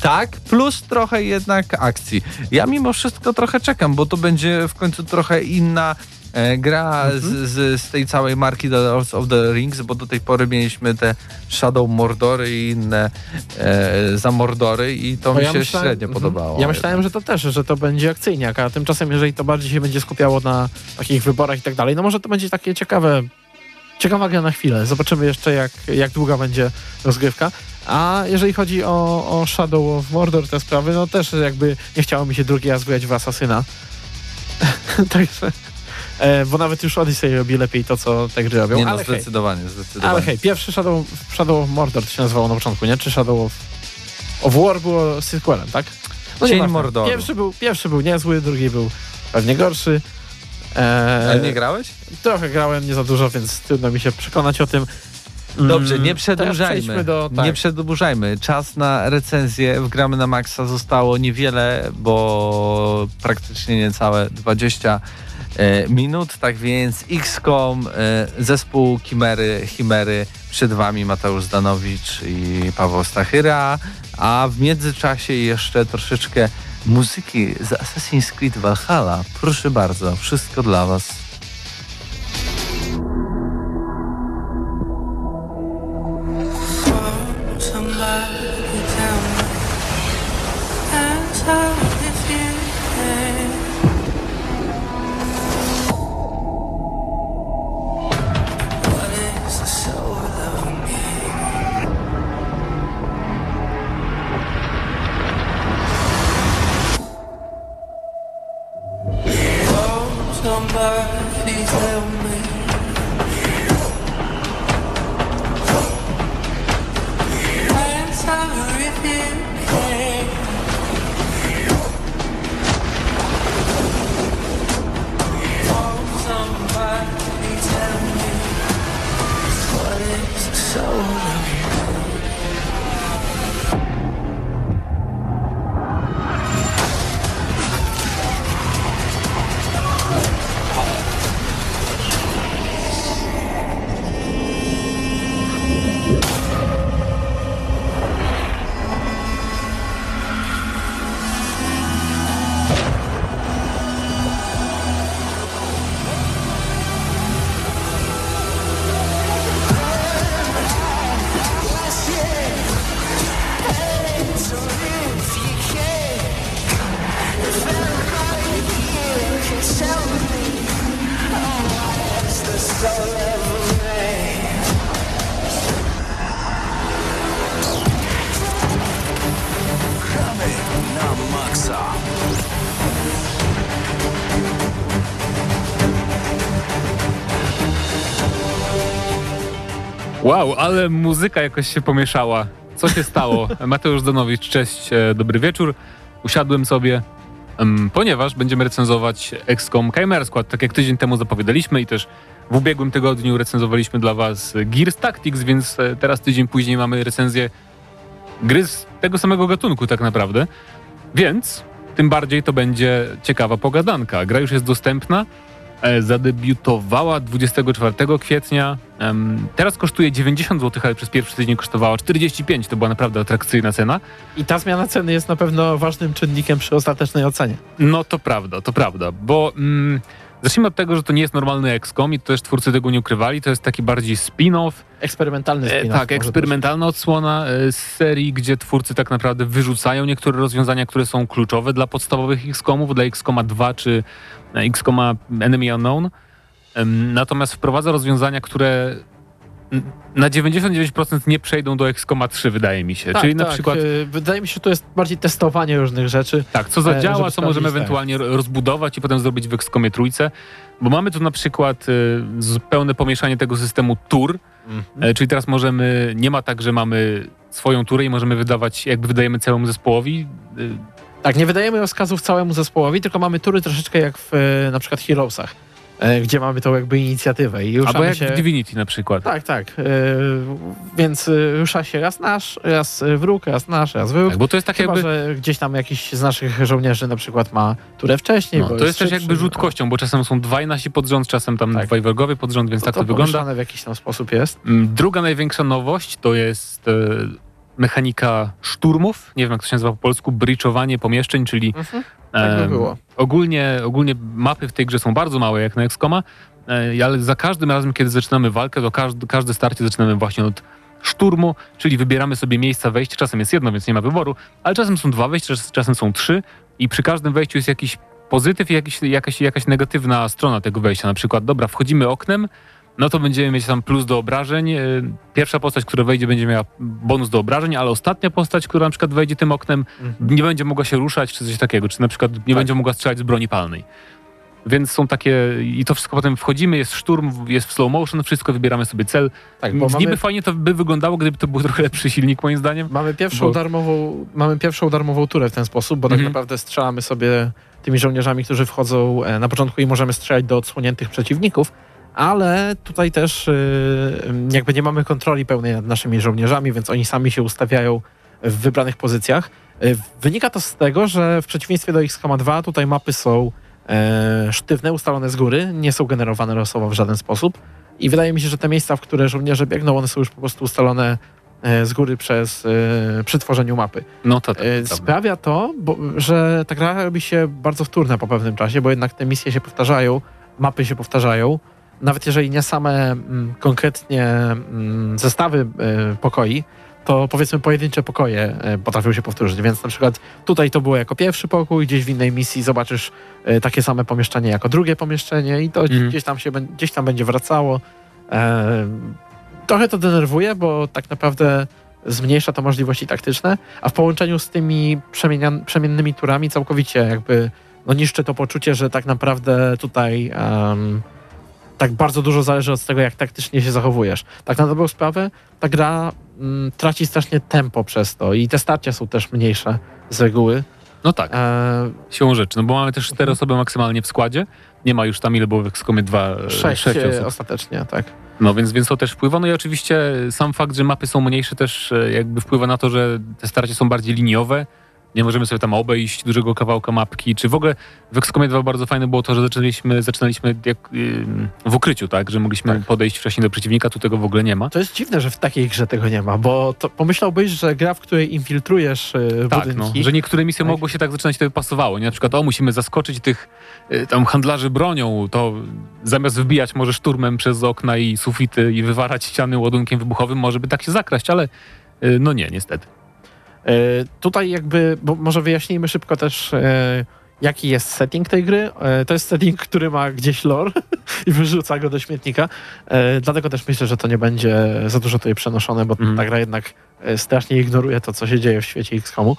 Tak, plus trochę jednak akcji. Ja mimo wszystko trochę czekam, bo to będzie w końcu trochę inna e, gra Mhm. z, z, z tej całej marki The Lords of the Rings, bo do tej pory mieliśmy te Shadow Mordory i inne e, Zamordory i to Bo mi ja się myślałem- średnio mhm. podobało. Ja myślałem, że to też, że to będzie akcyjniak, a tymczasem jeżeli to bardziej się będzie skupiało na takich wyborach i tak dalej, no może to będzie takie ciekawe, ciekawa gra na chwilę. Zobaczymy jeszcze jak, jak długa będzie rozgrywka. A jeżeli chodzi o, o Shadow of Mordor, te sprawy, no też jakby nie chciało mi się drugi raz grać w Asasyna. [LAUGHS] Także... E, bo nawet już Odyssey robi lepiej to, co te gry robią. Nie no, ale hej, zdecydowanie, zdecydowanie. ale hej, pierwszy Shadow, Shadow of Mordor to się nazywało na początku, nie? Czy Shadow of, of War było sequelem, tak? Cień nieważne. Mordoru. Pierwszy był, pierwszy był niezły, drugi był pewnie gorszy. Eee, Ale nie grałeś? Trochę grałem, nie za dużo, więc trudno mi się przekonać o tym. Dobrze, Mm, nie przedłużajmy. Do, tak, Nie przedłużajmy. Czas na recenzję w Gramy na Maxa zostało niewiele, bo praktycznie niecałe 20 e, minut. Tak więc XCOM, e, zespół Chimery, Chimery, przed wami Mateusz Zdanowicz i Paweł Stachyra, a w międzyczasie jeszcze troszeczkę muzyki z Assassin's Creed Valhalla. Proszę bardzo, wszystko dla was. Wow, ale muzyka jakoś się pomieszała. Co się stało? [LAUGHS] Mateusz Donowicz, cześć, e, dobry wieczór. Usiadłem sobie, ponieważ będziemy recenzować XCOM Chimera Squad, tak jak tydzień temu zapowiadaliśmy i też w ubiegłym tygodniu recenzowaliśmy dla was Gears Tactics, więc e, teraz tydzień później mamy recenzję gry z tego samego gatunku tak naprawdę. Więc tym bardziej to będzie ciekawa pogadanka. Gra już jest dostępna. E, Zadebiutowała 24 kwietnia. Teraz kosztuje 90 zł, ale przez pierwszy tydzień kosztowała 45. To była naprawdę atrakcyjna cena. I ta zmiana ceny jest na pewno ważnym czynnikiem przy ostatecznej ocenie. No to prawda, to prawda, bo mm, zacznijmy od tego, że to nie jest normalny XCOM i to też twórcy tego nie ukrywali. To jest taki bardziej spin-off, Eksperymentalny E, spin tak, eksperymentalna odsłona e, z serii, gdzie twórcy tak naprawdę wyrzucają niektóre rozwiązania, które są kluczowe dla podstawowych XCOMów, dla XCOMa 2 czy e, XCOMa Enemy Unknown. Natomiast wprowadza rozwiązania, które na 99% nie przejdą do XCOMa 3, wydaje mi się. Tak, Czyli na tak, przykład e, Wydaje mi się, że to jest bardziej testowanie różnych rzeczy. tak, co e, zadziała, co możemy tak. ewentualnie ro- rozbudować i potem zrobić w XCOMie trójce. Bo mamy tu na przykład y, zupełne pomieszanie tego systemu tur, E, Czyli teraz możemy, nie ma tak, że mamy swoją turę i możemy wydawać, jakby wydajemy całemu zespołowi. Tak, nie wydajemy rozkazów całemu zespołowi, tylko mamy tury troszeczkę jak w e, na przykład Heroesach, e, gdzie mamy tą jakby inicjatywę i Albo jak się... w Divinity na przykład. Tak, tak. e, więc e, rusza się raz nasz, raz e, wróg, raz nasz, raz wróg. Tak, bo to jest tak Chyba, jakby, że gdzieś tam jakiś z naszych żołnierzy na przykład ma turę wcześniej. no, to jest też szybszy. jakby rzut kością, bo czasem są dwaj nasi pod rząd, czasem tam Tak. dwaj wrogowie pod rząd, więc To, tak to, to wygląda. w jakiś tam sposób jest. Mm, Druga największa nowość to jest e, mechanika szturmów, nie wiem jak to się nazywa po polsku, briczowanie pomieszczeń, czyli Tak by było. Ogólnie, ogólnie mapy w tej grze są bardzo małe, jak na XCOMa, e, ale za każdym razem, kiedy zaczynamy walkę, to każdy, każde starcie zaczynamy właśnie od szturmu, czyli wybieramy sobie miejsca wejścia. Czasem jest jedno, więc nie ma wyboru, ale czasem są dwa wejścia, czas- czasem są trzy i przy każdym wejściu jest jakiś pozytyw i jakiś, jakaś, jakaś negatywna strona tego wejścia. Na przykład, dobra, wchodzimy oknem, no to będziemy mieć tam plus do obrażeń. E, Pierwsza postać, która wejdzie, będzie miała bonus do obrażeń, ale ostatnia postać, która na przykład wejdzie tym oknem, Mhm. nie będzie mogła się ruszać, czy coś takiego, czy na przykład nie Tak. będzie mogła strzelać z broni palnej. Więc są takie, i to wszystko potem wchodzimy, jest szturm, jest w slow motion, wszystko wybieramy sobie cel. Tak, bo Niby mamy, fajnie to by wyglądało, gdyby to był trochę lepszy silnik, moim zdaniem. mamy, pierwszą bo- darmową, mamy pierwszą darmową turę w ten sposób, bo tak Mhm. naprawdę strzelamy sobie tymi żołnierzami, którzy wchodzą e, na początku i możemy strzelać do odsłoniętych przeciwników, ale tutaj też e, jakby nie mamy kontroli pełnej nad naszymi żołnierzami, więc oni sami się ustawiają w wybranych pozycjach. E, Wynika to z tego, że w przeciwieństwie do XCOM 2 tutaj mapy są e, sztywne, ustalone z góry, nie są generowane losowo w żaden sposób i wydaje mi się, że te miejsca, w które żołnierze biegną, one są już po prostu ustalone e, z góry przez, e, przy tworzeniu mapy. No to tak. Sprawia to, bo, że ta gra robi się bardzo wtórna po pewnym czasie, bo jednak te misje się powtarzają, mapy się powtarzają. Nawet jeżeli nie same mm, konkretnie mm, zestawy e, pokoi, to powiedzmy pojedyncze pokoje e, potrafią się powtórzyć. Więc na przykład tutaj to było jako pierwszy pokój, gdzieś w innej misji zobaczysz e, takie same pomieszczenie jako drugie pomieszczenie i to Mhm. gdzieś, tam się, gdzieś tam będzie wracało. E, trochę to denerwuje, bo tak naprawdę zmniejsza to możliwości taktyczne, a w połączeniu z tymi przemiennymi turami całkowicie jakby no niszczy to poczucie, że tak naprawdę tutaj em, tak bardzo dużo zależy od tego, jak taktycznie się zachowujesz. Tak na dobrą sprawę ta gra mm, traci strasznie tempo przez to i te starcia są też mniejsze z reguły. No tak, E, siłą rzeczy. No bo mamy też cztery osoby maksymalnie w składzie. Nie ma już tam ile było w XCOMie dwa, e, sześć sześć e, osób. ostatecznie, tak. No więc, więc to też wpływa. No i oczywiście sam fakt, że mapy są mniejsze też e, jakby wpływa na to, że te starcia są bardziej liniowe. Nie możemy sobie tam obejść dużego kawałka mapki, czy w ogóle w XCOMie 2 bardzo fajne było to, że zaczęliśmy, zaczynaliśmy jak, ym, w ukryciu, tak, że mogliśmy Tak. podejść wcześniej do przeciwnika, tu tego w ogóle nie ma. To jest dziwne, że w takiej grze tego nie ma, bo to pomyślałbyś, że gra, w której infiltrujesz e, Tak, no, budynki, że niektóre misje Tak. mogło się tak zaczynać, to by pasowało. Nie? Na przykład, o, musimy zaskoczyć tych y, tam handlarzy bronią, to zamiast wbijać może szturmem przez okna i sufity i wywalać ściany ładunkiem wybuchowym, może by tak się zakraść, ale y, no nie, niestety. E, Tutaj jakby, bo może wyjaśnijmy szybko też, e, jaki jest setting tej gry. E, To jest setting, który ma gdzieś lore [LAUGHS] i wyrzuca go do śmietnika. Dlatego też myślę, że to nie będzie za dużo tutaj przenoszone, bo Mhm. ta gra jednak strasznie ignoruje to, co się dzieje w świecie XCOMu.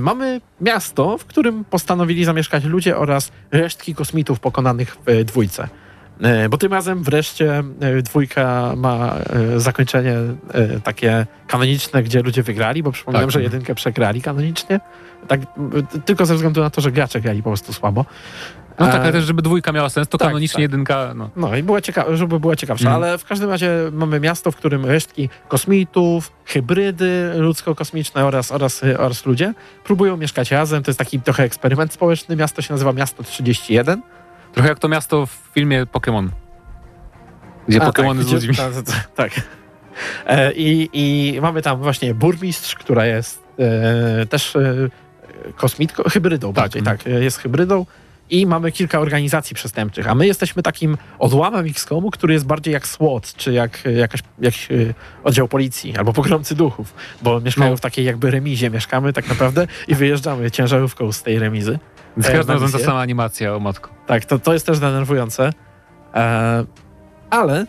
Mamy miasto, w którym postanowili zamieszkać ludzie oraz resztki kosmitów pokonanych w dwójce. E, Bo tym razem wreszcie e, dwójka ma e, zakończenie takie kanoniczne, gdzie ludzie wygrali, bo przypominam, Tak. że jedynkę przegrali kanonicznie. Tak, tylko ze względu na to, że gracze grali po prostu słabo. No tak, ale też, żeby dwójka miała sens, to tak, kanonicznie tak. jedynka, no. No i była cieka- żeby była ciekawsza, Mhm. ale w każdym razie mamy miasto, w którym resztki kosmitów, hybrydy ludzko-kosmiczne oraz, oraz, oraz ludzie próbują mieszkać razem. To jest taki trochę eksperyment społeczny. Miasto się nazywa Miasto 31. Trochę jak to miasto w filmie Pokémon. Gdzie A, Pokémony tak, z ludźmi. gdzie- Tak. tak, tak. E, I, I mamy tam właśnie burmistrz, która jest e, też e, kosmitką, hybrydą bardziej, mhm. tak, e, jest hybrydą. I mamy kilka organizacji przestępczych, a my jesteśmy takim odłamem XCOMu, który jest bardziej jak SWAT, czy jak e, jakaś, jakiś e, oddział policji, albo pogromcy duchów, bo mieszkają No. w takiej jakby remizie, mieszkamy tak naprawdę i wyjeżdżamy ciężarówką z tej remizy. Za każdym razem ta sama animacja, o matko. Tak, to, to jest też denerwujące. E, ale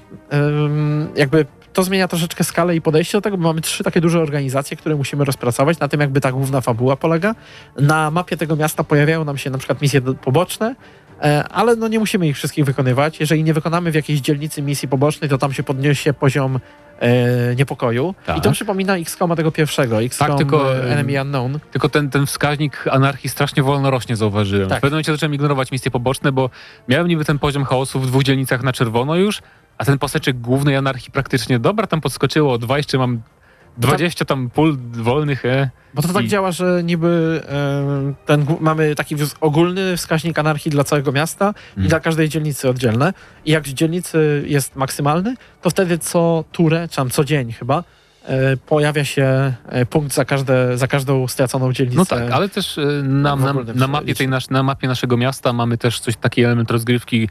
jakby to zmienia troszeczkę skalę i podejście do tego, bo mamy trzy takie duże organizacje, które musimy rozpracować. Na tym jakby ta główna fabuła polega. Na mapie tego miasta pojawiają nam się na przykład misje poboczne, e, ale no nie musimy ich wszystkich wykonywać. Jeżeli nie wykonamy w jakiejś dzielnicy misji pobocznej, to tam się podniesie poziom e, niepokoju. Tak. I to przypomina XCOMa tego pierwszego, XCOM tylko, e, Enemy Unknown. Tylko ten, ten wskaźnik anarchii strasznie wolno rośnie, zauważyłem. Tak. W pewnym momencie zacząłem ignorować misje poboczne, bo miałem niby ten poziom chaosu w dwóch dzielnicach na czerwono już, a ten paseczek głównej anarchii praktycznie, dobra, tam podskoczyło o dwa, jeszcze mam 20 tam pól wolnych, e. Bo to tak I- działa, że niby e, ten, mamy taki ogólny wskaźnik anarchii dla całego miasta i Mhm. dla każdej dzielnicy oddzielne. I jak w dzielnicy jest maksymalny, to wtedy co turę, czy tam co dzień chyba, e, pojawia się e, punkt za, każde, za każdą straconą dzielnicę. No tak, ale też e, na, na, na, mapie, tej nasz, na mapie naszego miasta mamy też coś, taki element rozgrywki,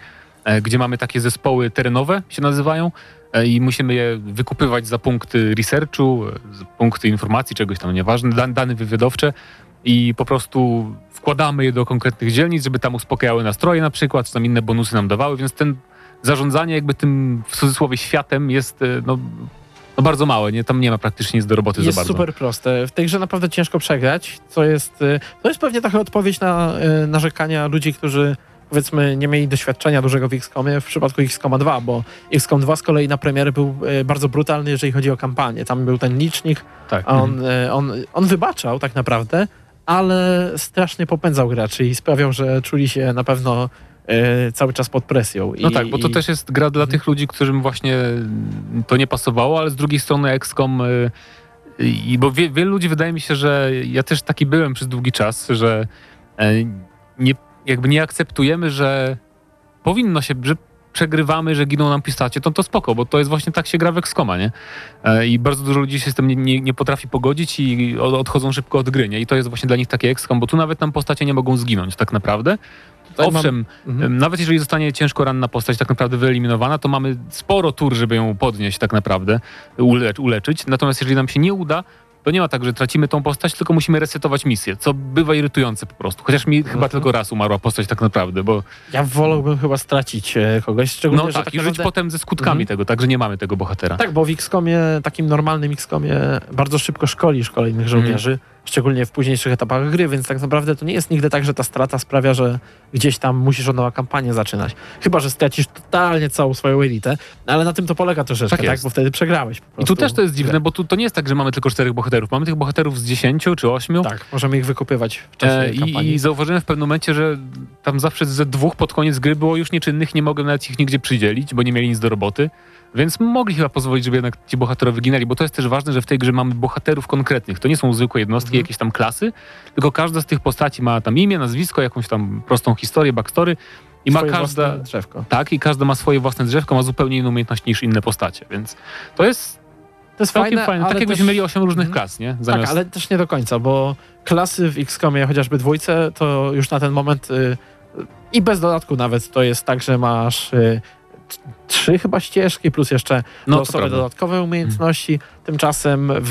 gdzie mamy takie zespoły terenowe, się nazywają, e, i musimy je wykupywać za punkty researchu, e, za punkty informacji, czegoś tam, nieważne, dan, dane wywiadowcze i po prostu wkładamy je do konkretnych dzielnic, żeby tam uspokajały nastroje na przykład, czy tam inne bonusy nam dawały, więc ten zarządzanie jakby tym w cudzysłowie światem jest e, no, no bardzo małe, nie? tam nie ma praktycznie nic do roboty jest za bardzo. super proste. W tej grze naprawdę ciężko przegrać, co jest, to jest pewnie trochę odpowiedź na narzekania ludzi, którzy powiedzmy nie mieli doświadczenia dużego w XCOMie w przypadku XCOMa 2, bo XCOM 2 z kolei na premiery był y, bardzo brutalny, jeżeli chodzi o kampanię. Tam był ten licznik, Tak. a on, y, on, on wybaczał tak naprawdę, ale strasznie popędzał graczy i sprawiał, że czuli się na pewno y, cały czas pod presją. No I, tak, bo to i- też jest gra dla tych ludzi, którym właśnie to nie pasowało, ale z drugiej strony XCOM y, i bo wie, wielu ludzi wydaje mi się, że ja też taki byłem przez długi czas, że e, nie, jakby nie akceptujemy, że powinno się, że przegrywamy, że giną nam postacie, to to spoko, bo to jest właśnie tak się gra w nie? E, I bardzo dużo ludzi się z tym nie, nie, nie potrafi pogodzić i od- odchodzą szybko od gry, nie? I to jest właśnie dla nich takie XCOM, bo tu nawet nam postacie nie mogą zginąć tak naprawdę. Tutaj mam- Owszem, Mhm. Em, Nawet jeżeli zostanie ciężko ranna postać tak naprawdę wyeliminowana, to mamy sporo tur, żeby ją podnieść tak naprawdę, ule uleczyć. Natomiast jeżeli nam się nie uda, to nie ma tak, że tracimy tą postać, tylko musimy resetować misję, co bywa irytujące po prostu. Chociaż mi chyba Mhm. tylko raz umarła postać tak naprawdę, bo Ja wolałbym chyba stracić e, kogoś, szczególnie, no tak, tak i żyć naprawdę... potem ze skutkami Mhm. tego, także nie mamy tego bohatera. Tak, bo w XCOMie, takim normalnym XCOMie bardzo szybko szkolisz kolejnych żołnierzy, szczególnie w późniejszych etapach gry, więc tak naprawdę to nie jest nigdy tak, że ta strata sprawia, że gdzieś tam musisz od nowa kampanię zaczynać. Chyba, że stracisz totalnie całą swoją elitę, ale na tym to polega troszeczkę, Tak tak? Bo wtedy przegrałeś I tu też to jest dziwne, bo tu to nie jest tak, że mamy tylko czterech bohaterów. Mamy tych bohaterów z dziesięciu czy ośmiu. Tak, możemy ich wykupywać w czasie E, kampanii. I, I zauważyłem w pewnym momencie, że tam zawsze ze dwóch pod koniec gry było już nieczynnych, nie mogłem nawet ich nigdzie przydzielić, bo nie mieli nic do roboty. Więc mogli chyba pozwolić, żeby jednak ci bohaterowie ginęli, bo to jest też ważne, że w tej grze mamy bohaterów konkretnych. To nie są zwykłe jednostki, Mhm. jakieś tam klasy, tylko każda z tych postaci ma tam imię, nazwisko, jakąś tam prostą historię, backstory i ma Swoje każda... własne drzewko. Tak, i każda ma swoje własne drzewko, ma zupełnie inną umiejętność niż inne postacie, więc to jest To jest całkiem fajne, fajne. Tak jakbyśmy też... mieli osiem różnych Mhm. klas, nie? Tak, Zamiast... ale też nie do końca, bo klasy w XCOMie, chociażby dwójce, to już na ten moment y, i bez dodatku nawet to jest tak, że masz y, trzy chyba ścieżki, plus jeszcze No, losowe dodatkowe umiejętności. Tymczasem w,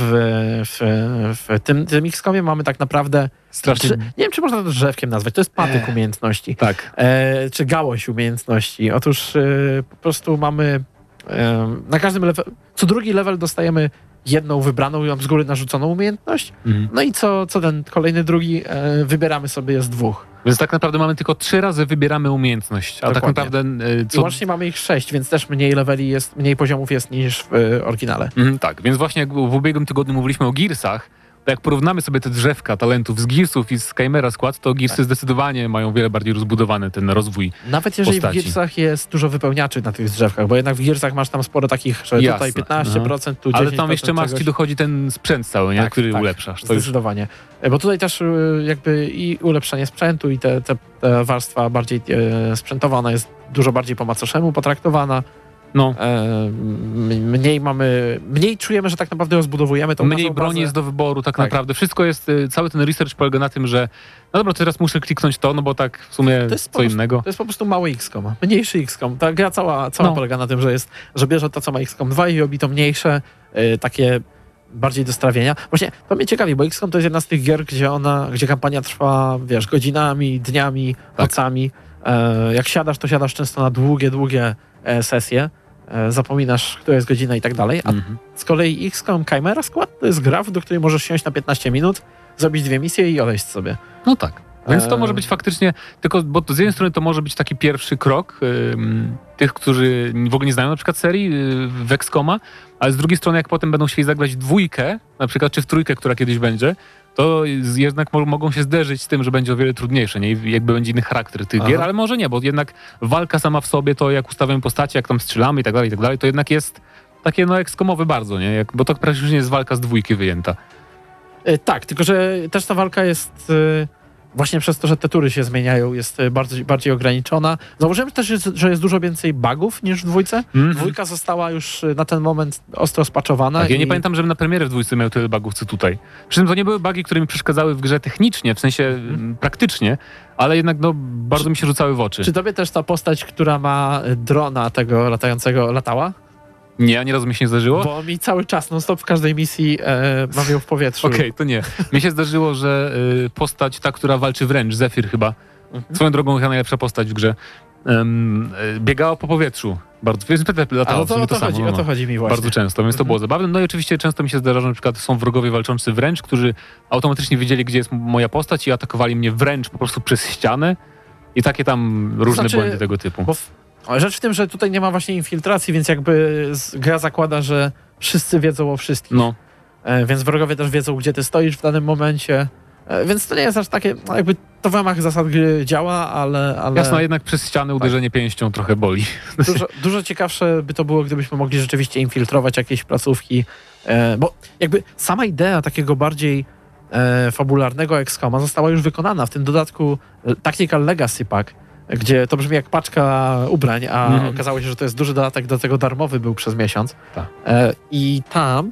w, w tym, tym XCOMie mamy tak naprawdę Strasznie. Drze- nie wiem, czy można to drzewkiem nazwać. To jest patyk umiejętności. Tak. E, czy gałąź umiejętności. Otóż e, po prostu mamy e, na każdym level, co drugi level dostajemy jedną wybraną, ją z góry narzuconą umiejętność. Mhm. No i co, co ten kolejny drugi e, wybieramy sobie z dwóch. Więc tak naprawdę mamy tylko trzy razy wybieramy umiejętność, a tak Dokładnie. naprawdę e, I co... łącznie mamy ich sześć, więc też mniej leveli jest, mniej poziomów jest niż w e, oryginale. Mhm, tak, więc właśnie jak w ubiegłym tygodniu mówiliśmy o Gearsach, jak porównamy sobie te drzewka talentów z Gearsów i z Chimera skład, to Gearsy Tak. zdecydowanie mają wiele bardziej rozbudowany ten rozwój. Nawet jeżeli Postaci. w Gearsach jest dużo wypełniaczy na tych drzewkach, bo jednak w Gearsach masz tam sporo takich, że Jasne, tutaj 15%, tu 10%. Ale tam jeszcze masz, czegoś. ci dochodzi ten sprzęt cały, nie? Tak, który tak, ulepszasz. Zdecydowanie. E, Bo tutaj też y, jakby i ulepszenie sprzętu i te, te, te warstwa bardziej e, sprzętowa, ona jest dużo bardziej po macoszemu potraktowana. No. E, mniej mamy, mniej czujemy, że tak naprawdę rozbudowujemy tą Mniej broni bazę. jest do wyboru, tak, Tak. naprawdę. Wszystko jest, y, cały ten research polega na tym, że no dobra, teraz muszę kliknąć to, no bo tak w sumie co prostu- innego. To jest po prostu mały XCOM, mniejszy XCOM. Ta gra cała, cała No. polega na tym, że jest, że bierze to, co ma XCOM 2 i robi to mniejsze, e, takie bardziej do strawienia. Właśnie to mnie ciekawi, bo XCOM to jest jedna z tych gier, gdzie ona, gdzie kampania trwa, wiesz, godzinami, dniami, Tak. nocami. E, jak siadasz, to siadasz często na długie, długie e, sesje. E, zapominasz, która jest godzina i tak dalej. A Mhm. z kolei XCOM Chimera Squad to jest gra, do której możesz siąść na 15 minut, zrobić dwie misje i odejść sobie. No tak. Więc to Eee. może być faktycznie, tylko, bo z jednej strony to może być taki pierwszy krok ym, tych, którzy w ogóle nie znają na przykład serii y, w Excoma, ale z drugiej strony jak potem będą chcieli zagrać dwójkę, na przykład czy w trójkę, która kiedyś będzie, to jednak mo- mogą się zderzyć z tym, że będzie o wiele trudniejsze, nie? Jakby będzie inny charakter tych Aha. gier, ale może nie, bo jednak walka sama w sobie, to jak ustawiamy postacie, jak tam strzelamy i tak dalej, i tak dalej, to jednak jest takie no ekskomowe bardzo, nie? Jak, bo to praktycznie jest walka z dwójki wyjęta. E, Tak, tylko że też ta walka jest e, właśnie przez to, że te tury się zmieniają, jest e, bardziej, bardziej ograniczona. Zauważyłem też, że jest dużo więcej bugów niż w dwójce. Mhm. Dwójka została już e, na ten moment ostro spaczowana. Tak, ja nie i- pamiętam, żebym na premierę w dwójce miał tyle bugów, co tutaj. Przy czym to nie były bugi, które mi przeszkadzały w grze technicznie, w sensie mm, praktycznie, ale jednak no, bardzo mi się rzucały w oczy. Czy tobie też ta postać, która ma drona tego latającego latała? Nie, ani razu mi się nie zdarzyło. Bo mi cały czas, non stop w każdej misji e, mam ją w powietrzu. Okej, to nie. Mi się zdarzyło, że y, postać, ta, która walczy wręcz, Zephyr chyba, Mhm. swoją drogą chyba najlepsza postać w grze, y, biegała po powietrzu. Bardzo, więc no w to o to, samo, chodzi, no, o to chodzi mi właśnie. Bardzo często, więc to Mhm. było zabawne. No i oczywiście często mi się zdarza, że na przykład są wrogowie walczący wręcz, którzy automatycznie wiedzieli, gdzie jest moja postać i atakowali mnie wręcz po prostu przez ścianę. I takie tam różne Znaczy, błędy tego typu. Bo w, rzecz w tym, że tutaj nie ma właśnie infiltracji, więc jakby gra zakłada, że wszyscy wiedzą o wszystkim. No, E, więc wrogowie też wiedzą, gdzie ty stoisz w danym momencie. E, więc to nie jest aż takie, no jakby to w ramach zasad gry działa, ale, ale jasno, jednak przez ścianę uderzenie pięścią trochę boli. dużo, dużo ciekawsze by to było, gdybyśmy mogli rzeczywiście infiltrować jakieś placówki. E, bo jakby sama idea takiego bardziej fabularnego XCOMa została już wykonana w tym dodatku Tactical Legacy Pack, gdzie to brzmi jak paczka ubrań, a Mhm. okazało się, że to jest duży dodatek, do tego darmowy był przez miesiąc. Tak. E, I tam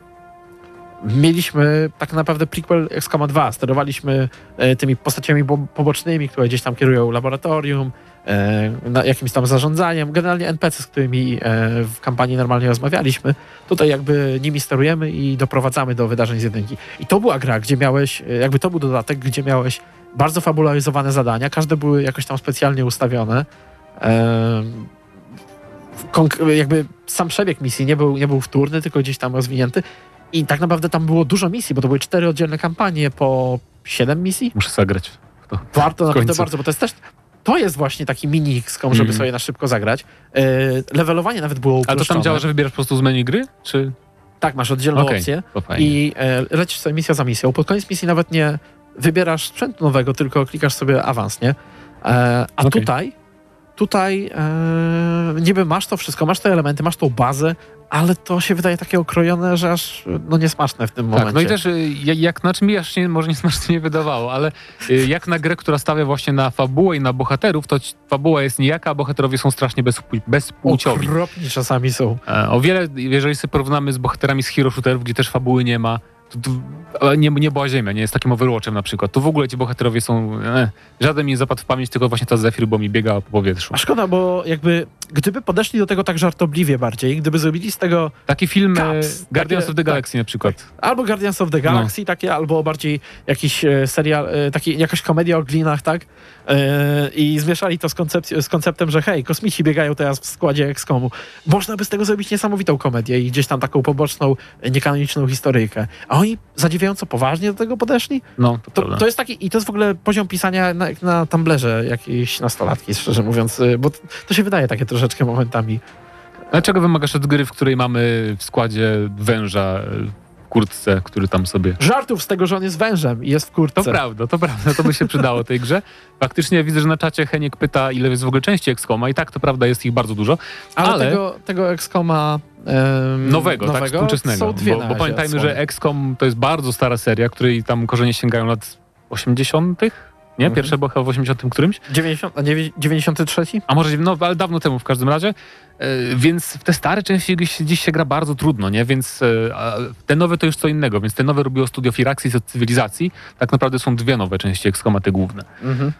mieliśmy tak naprawdę prequel XCOMa 2. Sterowaliśmy e, tymi postaciami bo- pobocznymi, które gdzieś tam kierują laboratorium, e, jakimś tam zarządzaniem. Generalnie NPC, z którymi e, w kampanii normalnie rozmawialiśmy. Tutaj jakby nimi sterujemy i doprowadzamy do wydarzeń z jedynki. I to była gra, gdzie miałeś, e, jakby to był dodatek, gdzie miałeś bardzo fabularyzowane zadania. Każde były jakoś tam specjalnie ustawione. Jakby sam przebieg misji nie był, nie był wtórny, tylko gdzieś tam rozwinięty. I tak naprawdę tam było dużo misji, bo to były cztery oddzielne kampanie po siedem misji. Muszę zagrać. w to. Warto naprawdę bardzo, bo to jest też. To jest właśnie taki mini XCOM, żeby Mhm. sobie na szybko zagrać. E, levelowanie nawet było Ale to uproszczone. tam działa, że wybierasz po prostu z menu gry? Czy... Tak, masz oddzielną Okej, opcję to i e, lecisz sobie misja za misją. Pod koniec misji nawet nie wybierasz sprzętu nowego, tylko klikasz sobie awans, nie? E, a Okej. tutaj, tutaj e, niby masz to wszystko, masz te elementy, masz tą bazę, ale to się wydaje takie okrojone, że aż no niesmaczne w tym momencie. Tak, no i też ja- jak na czym mi aż się może nie smacznie nie wydawało, ale y, jak na grę, która stawia właśnie na fabułę i na bohaterów, to fabuła jest nijaka, a bohaterowie są strasznie bezpłci- bezpłciowi. Okropni czasami są. E, O wiele, jeżeli sobie porównamy z bohaterami z hero shooterów, gdzie też fabuły nie ma, tu, ale nie, nie była Ziemia, nie jest takim Overwatchem na przykład. Tu w ogóle ci bohaterowie są... E, żaden mi nie zapadł w pamięć, tylko właśnie ta Zephyr, bo mi biega po powietrzu. A szkoda, bo jakby gdyby podeszli do tego tak żartobliwie bardziej, gdyby zrobili z tego Taki film e, Caps, Guardians takie- of the Galaxy na przykład. albo Guardians of the Galaxy takie, albo bardziej jakiś e, serial, e, taki, jakaś komedia o glinach, tak? E, I zmieszali to z, koncepc- z konceptem, że hej, kosmici biegają teraz w składzie XCOMu. Można by z tego zrobić niesamowitą komedię i gdzieś tam taką poboczną, e, niekanoniczną historyjkę. A oni zadziwiająco poważnie do tego podeszli? No, to, To, to jest taki, i to jest w ogóle poziom pisania na, jak na Tumblerze jakiejś nastolatki, szczerze mówiąc, y, bo to się wydaje takie troszeczkę momentami. Ale czego wymagasz od gry, w której mamy w składzie węża kurtce, który tam sobie... Żartów z tego, że on jest wężem i jest w kurtce. To prawda, to prawda, to by się przydało tej grze. Faktycznie widzę, że na czacie Heniek pyta, ile jest w ogóle części XCOMa i tak, to prawda, jest ich bardzo dużo. ale, ale- tego, tego XCOMa em, Nowego, tak, współczesnego. są dwie bo, bo pamiętajmy, że XCOM to jest bardzo stara seria, której tam korzenie sięgają lat 80 Nie? Mhm. Pierwsze było chyba w 80 którymś? 90, a nie, 93? A może, no, ale dawno temu w każdym razie. E, Więc w te stare części gdzieś, dziś się gra bardzo trudno, nie? Więc e, te nowe to już co innego, więc te nowe robiło studio Firaxis od Cywilizacji. Tak naprawdę są dwie nowe części XCOMa, te główne. Mhm.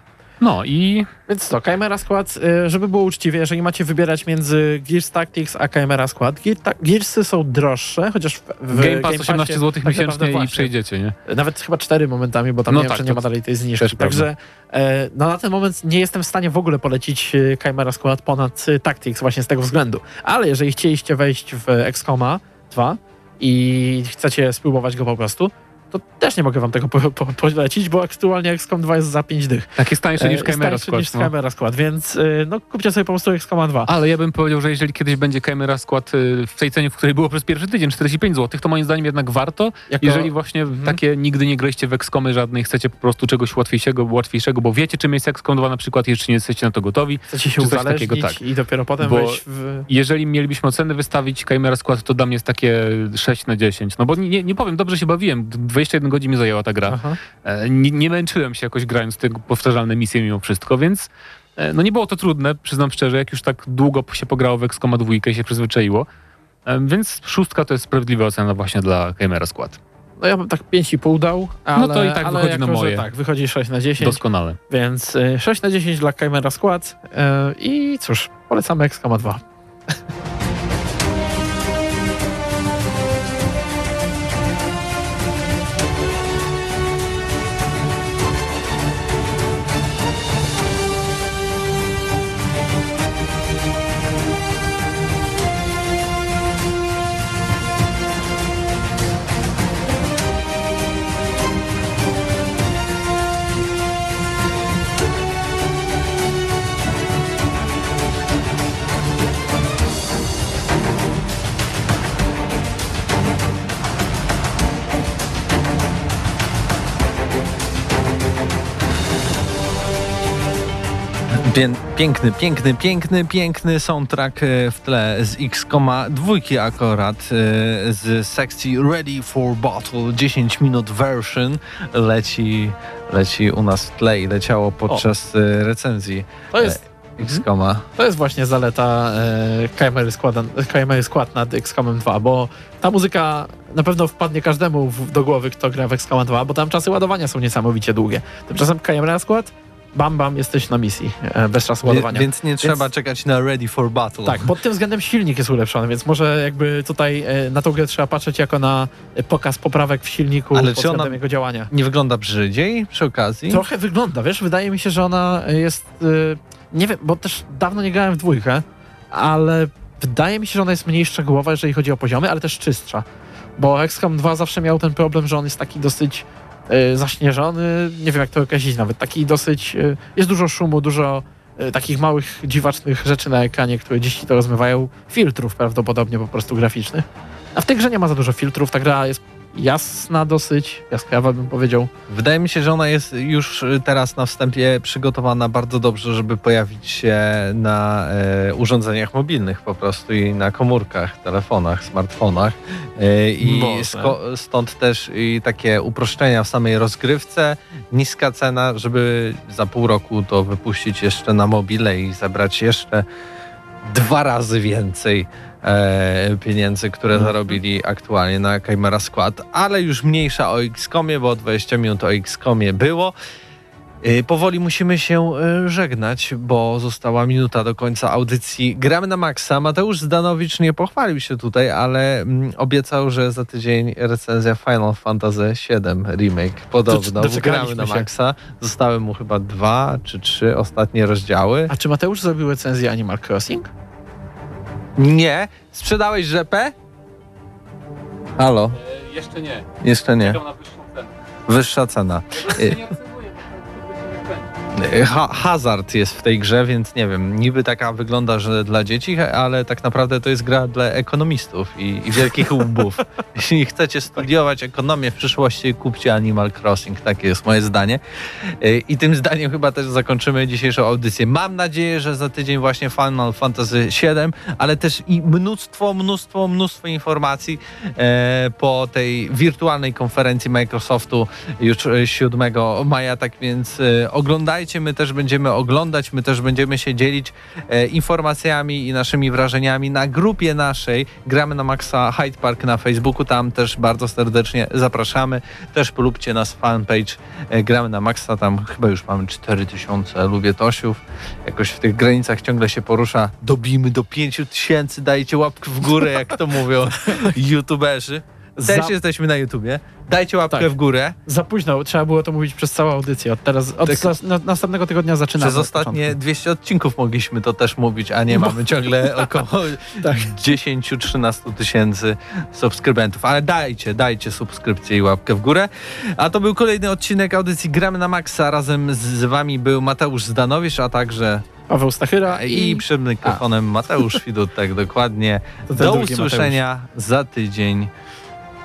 No i Więc co, Chimera Squad, y, żeby było uczciwie, jeżeli macie wybierać między Gears Tactics a Chimera Gear, ta, Gearsy są droższe, chociaż w, w Game Pass Passie 18 zł tak miesięcznie i przejdziecie, nie? Nawet chyba cztery momentami, bo tam No nie wiem, tak, to nie ma dalej tej zniżki. Także e, no na ten moment nie jestem w stanie w ogóle polecić e, Chimera Squad ponad e, Tactics właśnie z tego względu. Ale jeżeli chcieliście wejść w XCOMa 2 i chcecie spróbować go po prostu, to też nie mogę wam tego po, po, polecić, bo aktualnie XCOM 2 jest za 5 dych. Tak jest tańsze niż E, Chimera tańszy Squad. niż no. Chimera Skład, więc y, no kupcie sobie po prostu XCOMa 2. Ale ja bym powiedział, że jeżeli kiedyś będzie Chimera Skład y, w tej cenie, w której było przez pierwszy tydzień 45 zł, to moim zdaniem jednak warto, Jako- jeżeli właśnie Mhm. takie nigdy nie graliście w XCOMy żadnej, chcecie po prostu czegoś łatwiejszego, łatwiejszego, bo wiecie czym jest XCOM 2 na przykład, jeszcze nie jesteście na to gotowi. Chcecie się uzależnić takiego, tak. i dopiero potem Bo- wejść w... Jeżeli mielibyśmy oceny wystawić Chimera Skład, to dla mnie jest takie 6 na 10. No bo nie, nie powiem, dobrze się bawiłem, 21 godzin mi zajęła ta gra. E, Nie, nie męczyłem się jakoś grając te powtarzalne misje mimo wszystko, więc e, no nie było to trudne, przyznam szczerze, jak już tak długo się pograło w XCOMa 2 i się przyzwyczaiło. E, Więc szóstka to jest sprawiedliwa ocena właśnie dla Chimera Skład. No ja bym tak 5,5 dał, ale, No to i tak ale wychodzi jako, na moje. Tak, wychodzi 6 na 10, Doskonale. więc y, 6 na 10 dla Chimera Skład i cóż, polecamy XCOMa 2. [LAUGHS] Pię- Piękny, piękny, piękny, piękny soundtrack e, w tle z X-Koma. Dwójki akurat e, z sekcji Ready for Battle. 10 minut version leci, leci u nas w tle i leciało podczas e, recenzji To jest, X-Koma. to jest właśnie zaleta Chimery, składa, Chimery Skład nad XCOMem 2, bo ta muzyka na pewno wpadnie każdemu w, do głowy, kto gra w XCOMa 2, bo tam czasy ładowania są niesamowicie długie. Tymczasem Chimera Skład, bam bam, jesteś na misji, e, bez czasu ładowania. więc nie trzeba czekać na Ready for Battle. Tak, pod tym względem silnik jest ulepszony, więc może jakby tutaj e, na tą grę trzeba patrzeć jako na e, pokaz poprawek w silniku Ale pod czy ona- względem jego działania. Nie wygląda brzydziej przy okazji? Trochę wygląda, wiesz, wydaje mi się, że ona jest, nie wiem, bo też dawno nie grałem w dwójkę, ale wydaje mi się, że ona jest mniej szczegółowa, jeżeli chodzi o poziomy, ale też czystsza. Bo XCOM 2 zawsze miał ten problem, że on jest taki dosyć zaśnieżony, nie wiem jak to określić nawet, taki dosyć, e, jest dużo szumu, dużo e, takich małych, dziwacznych rzeczy na ekranie, które dziś to rozmywają, filtrów prawdopodobnie po prostu graficznych. A w tej grze nie ma za dużo filtrów, ta gra jest jasna dosyć, jaskrawa bym powiedział. Wydaje mi się, że ona jest już teraz na wstępie przygotowana bardzo dobrze, żeby pojawić się na e, urządzeniach mobilnych po prostu i na komórkach, telefonach, smartfonach. E, I stąd też i takie uproszczenia w samej rozgrywce, niska cena, żeby za pół roku to wypuścić jeszcze na mobile i zebrać jeszcze dwa razy więcej e, pieniędzy, które zarobili aktualnie na Chimera Squad, ale już mniejsza o XCOMie, bo 20 minut o XCOMie było. E, Powoli musimy się e, żegnać, bo została minuta do końca audycji. Gramy na maksa. Mateusz Zdanowicz nie pochwalił się tutaj, ale mm, obiecał, że za tydzień recenzja Final Fantasy VII Remake. Podobno doczekaliśmy Gramy na się. maksa. Zostały mu chyba dwa czy trzy ostatnie rozdziały. A czy Mateusz zrobił recenzję Animal Crossing? Nie. Sprzedałeś rzepę? Halo, E, jeszcze nie. jeszcze nie. Czekam na wyższą cenę. Wyższa cena. Nie y, Ha hazard jest w tej grze, więc nie wiem, niby taka wygląda, że dla dzieci, ale tak naprawdę to jest gra dla ekonomistów i, i wielkich łbów. [LAUGHS] Jeśli chcecie studiować ekonomię w przyszłości, kupcie Animal Crossing, takie jest moje zdanie. Y, I tym zdaniem chyba też zakończymy dzisiejszą audycję. Mam nadzieję, że za tydzień właśnie Final Fantasy VII, ale też i mnóstwo, mnóstwo, mnóstwo informacji e, po tej wirtualnej konferencji Microsoftu już e, 7 maja, tak więc e, my też będziemy oglądać, my też będziemy się dzielić e, informacjami i naszymi wrażeniami na grupie naszej. Gramy na Maxa Hyde Park na Facebooku, tam też bardzo serdecznie zapraszamy. Też polubcie nas fanpage e, Gramy na Maxa, tam chyba już mamy 4000 lubietosiów. Jakoś w tych granicach ciągle się porusza. Dobijmy do 5000, dajcie łapkę w górę, jak to mówią [LAUGHS] youtuberzy. Też Za- jesteśmy na YouTubie. Dajcie łapkę Tak. w górę. Za późno, trzeba było to mówić przez całą audycję. Od teraz, od Tak. na, następnego tygodnia zaczynamy. Przez ostatnie początku. 200 odcinków mogliśmy to też mówić, a nie mamy ciągle [LAUGHS] około Tak. 10-13 tysięcy subskrybentów. Ale dajcie, dajcie subskrypcję i łapkę w górę. A to był kolejny odcinek audycji Gramy na Maxa. Razem z wami był Mateusz Zdanowicz, a także Paweł Stachyra i i... przed mikrofonem Mateusz Widut, tak dokładnie. Do usłyszenia za tydzień.